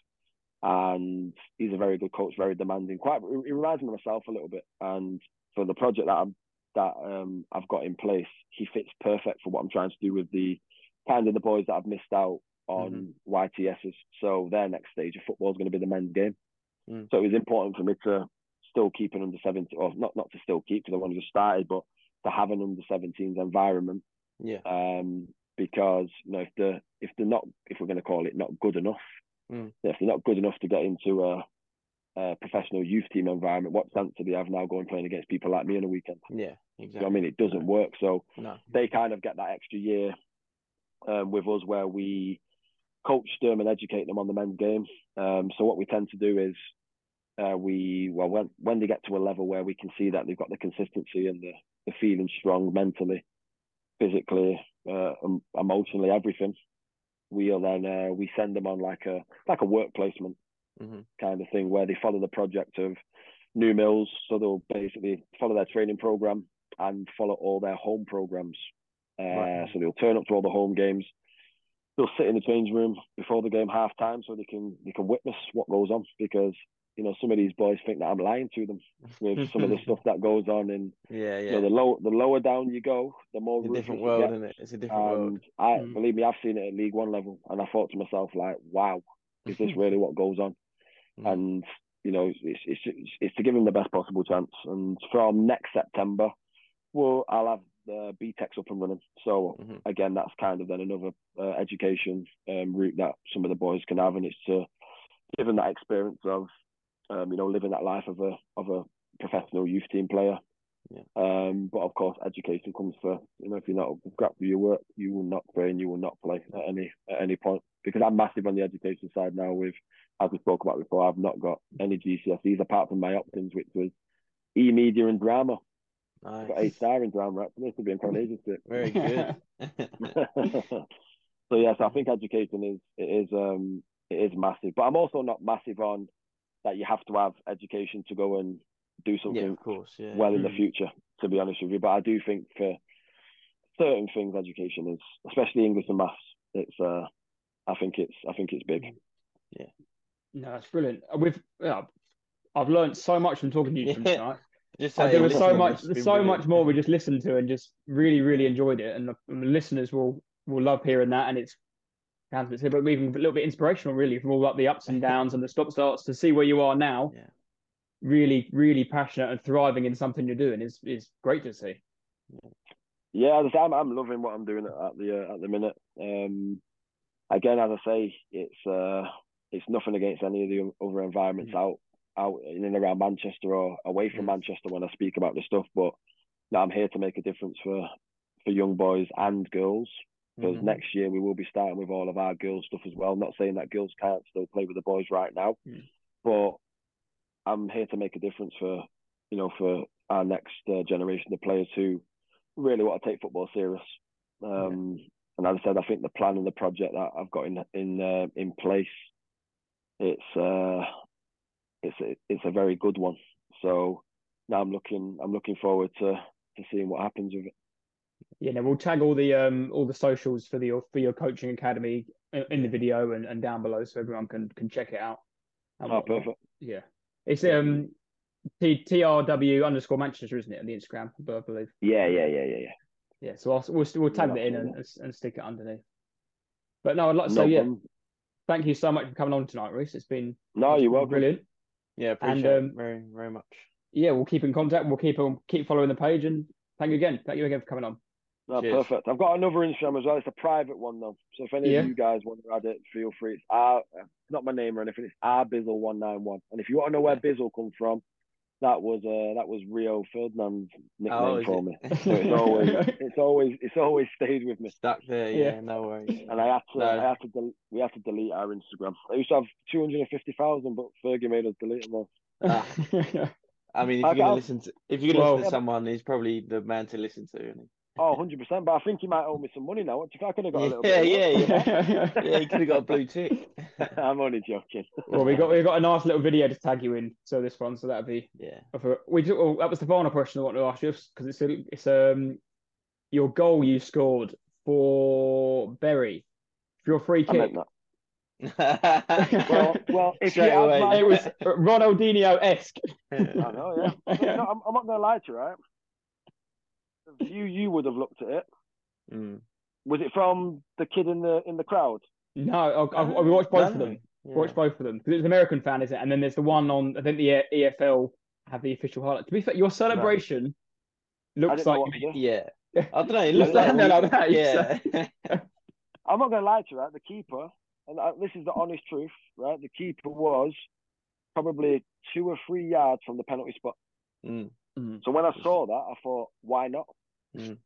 And he's a very good coach, very demanding. Quite, he reminds me of myself a little bit. And for the project that I'm that um, I've got in place, he fits perfect for what I'm trying to do with the kind of the boys that I've missed out on YTSs. So their next stage of football is going to be the men's game. Mm. So it was important for me to still keep an under 17, or not not to still keep because I only just started, but to have an under 17s environment Yeah. um, because you know if they're if they're not if we're going to call it not good enough, Mm. if you're not good enough to get into a, a professional youth team environment, what chance do they have now going playing against people like me on a weekend? Yeah. You Exactly. know what I mean? It doesn't work. So No. they kind of get that extra year um, with us where we coach them and educate them on the men's game. Um, so what we tend to do is uh, we well when when they get to a level where we can see that they've got the consistency and the, the feeling strong mentally, physically, uh, um, emotionally, everything. We'll then uh, we send them on like a like a work placement hmm kind of thing where they follow the project of New Mills. So they'll basically follow their training program and follow all their home programs. Uh, Right. So they'll turn up to all the home games. They'll sit in the change room before the game half time so they can they can witness what goes on because you know some of these boys think that I'm lying to them with some of the stuff that goes on and Yeah. you Yeah. know the low the lower down you go the more It's a different world, isn't it? It's a different world. And I Mm. believe me, I've seen it at League One level, and I thought to myself like, wow, is this really what goes on? Mm. and you know it's, it's it's it's to give him the best possible chance. And from next September, well, I'll have the BTECs up and running. So Mhm. again, that's kind of then another uh, education um, route that some of the boys can have, and it's to give them that experience of um, you know living that life of a of a professional youth team player. Yeah. Um, but of course, education comes first. You know, if you're not up for your work, you will not train, you will not play at any at any point. Because I'm massive on the education side now. With as we spoke about before, I've not got any GCSEs apart from my options, which was e media and drama. I got A star in drama. Actually, this will be in Coronation Street. Very good. so yes, I think education is it is um it is massive. But I'm also not massive on that you have to have education to go and do Yeah, something of course. Yeah. well in the Mm. future. To be honest with you, but I do think for certain things, education is, especially English and maths. It's uh, I think it's I think it's big. Yeah. No, that's brilliant. We've yeah, I've learned so much from talking to you from Yeah. tonight. Just Uh, there was so much, it's there's been so brilliant. much more we just listened to and just really, really enjoyed it. And the, and the listeners will will love hearing that. And it's sounds a bit, but even a little bit inspirational, really, from all like the ups and downs and the stop starts to see where you are now. Yeah. Really, really passionate and thriving in something you're doing is is great to see. Yeah, as I say, I'm I'm loving what I'm doing at, at the uh, at the minute. Um, again, as I say, it's uh, it's nothing against any of the other environments out out in and around Manchester or away from Mm. Manchester when I speak about this stuff. But no, I'm here to make a difference for for young boys and girls. Because Mhm. next year we will be starting with all of our girls stuff as well. Not saying that girls can't still play with the boys right now, Mm. but I'm here to make a difference for you know for our next uh, generation of players who really want to take football serious. Um, And as I said, I think the plan and the project that I've got in in uh, in place, it's uh, it's a, it's a very good one. So now I'm looking I'm looking forward to to seeing what happens with it. Yeah, no, we'll tag all the um all the socials for the for your coaching academy in, in the video and, and down below so everyone can can check it out. and Oh, perfect. Yeah, it's um T TRW underscore Manchester, isn't it, on the Instagram? I believe. Yeah, yeah, yeah, yeah, yeah. Yeah, so I'll, we'll we'll tag Yeah, that in and, absolutely. and stick it underneath. But no, I'd like to No say yeah, thank you so much for coming on tonight, Reece. It's been No, it's you're been welcome. brilliant. Yeah, And, appreciate um, it very, very much. Yeah, we'll keep in contact. We'll keep on keep following the page and thank you again. Thank you again for coming on. No, Cheers. perfect. I've got another Instagram as well. It's a private one though. So if any Yeah. of you guys want to add it, feel free. It's R, not my name or anything. It's R Bizzle one nine one. And if you want to know where Bizzle come from, that was uh that was Rio Ferdinand's nickname Oh, for it? me. So it's always it's always it's always stayed with me. Stuck there. Yeah. Yeah, no worries. And I had to No. I had to del- we had to delete our Instagram. I used to have two hundred and fifty thousand, but Fergie made us delete them all. Ah. I mean, if I you're gonna listen to if you're gonna Well- listen to someone, he's probably the man to listen to. Isn't Oh, 100 percent. But I think he might owe me some money now. What do? I could have got a little Yeah, bit. yeah, of yeah. he? Yeah, he could have got a blue tick. I'm only joking. well, we got we got a nice little video to tag you in. So this one, so that'd be Yeah. for- we do, well, that was the final question I want to ask you because it's a, it's um your goal you scored for Bury for your free I kick. meant that. Well, well, if Straight you away. my, It was Ronaldinho esque. I know, yeah. No, I'm, I'm not gonna lie to you, right? The view you would have looked at it. Mm. Was it from the kid in the in the crowd? No, I, I, we watched both of them. Yeah. Watch both of them because it's an American fan, is it? And then there's the one on I think the EFL have the official highlight. To be fair, your celebration I looks like what to do. Yeah. Yeah. I don't know. It You looks stand like, there a like that, you Yeah. I'm not gonna lie to you, right? The keeper, and uh, this is the honest truth, right? The keeper was probably two or three yards from the penalty spot. Mm. So when I saw that, I thought, why not? Mm.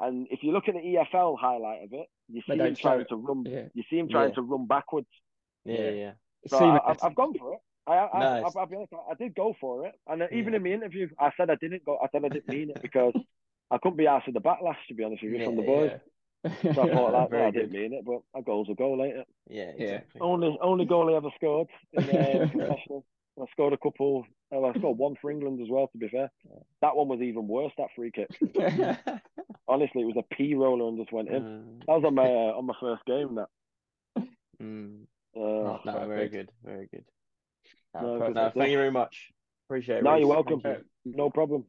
And if you look at the EFL highlight of it, you see him trying to run. Yeah. You see him trying Yeah. to run backwards. Yeah, Yeah. yeah. So I, I've, I've gone for it. I, I, Nice. I've, I'll be honest, I did go for it, and uh, even Yeah. in the interview, I said I didn't go. I said I didn't mean it because I couldn't be asked with the backlash, to be honest with you, from the Yeah, boys. Yeah. So I thought, like, well, I didn't mean it, but a goal's a goal, ain't it? Yeah, Yeah. Only only goal he ever scored in uh, professional. I scored a couple. I scored one for England as well. To be fair, that one was even worse. That free kick. Honestly, it was a P roller and just went in. Mm, That was on my uh, on my first game. That. mm. Uh, Oh, No, very good. Very good. No. No, thank you very much. Appreciate it. No, you're welcome. No problem.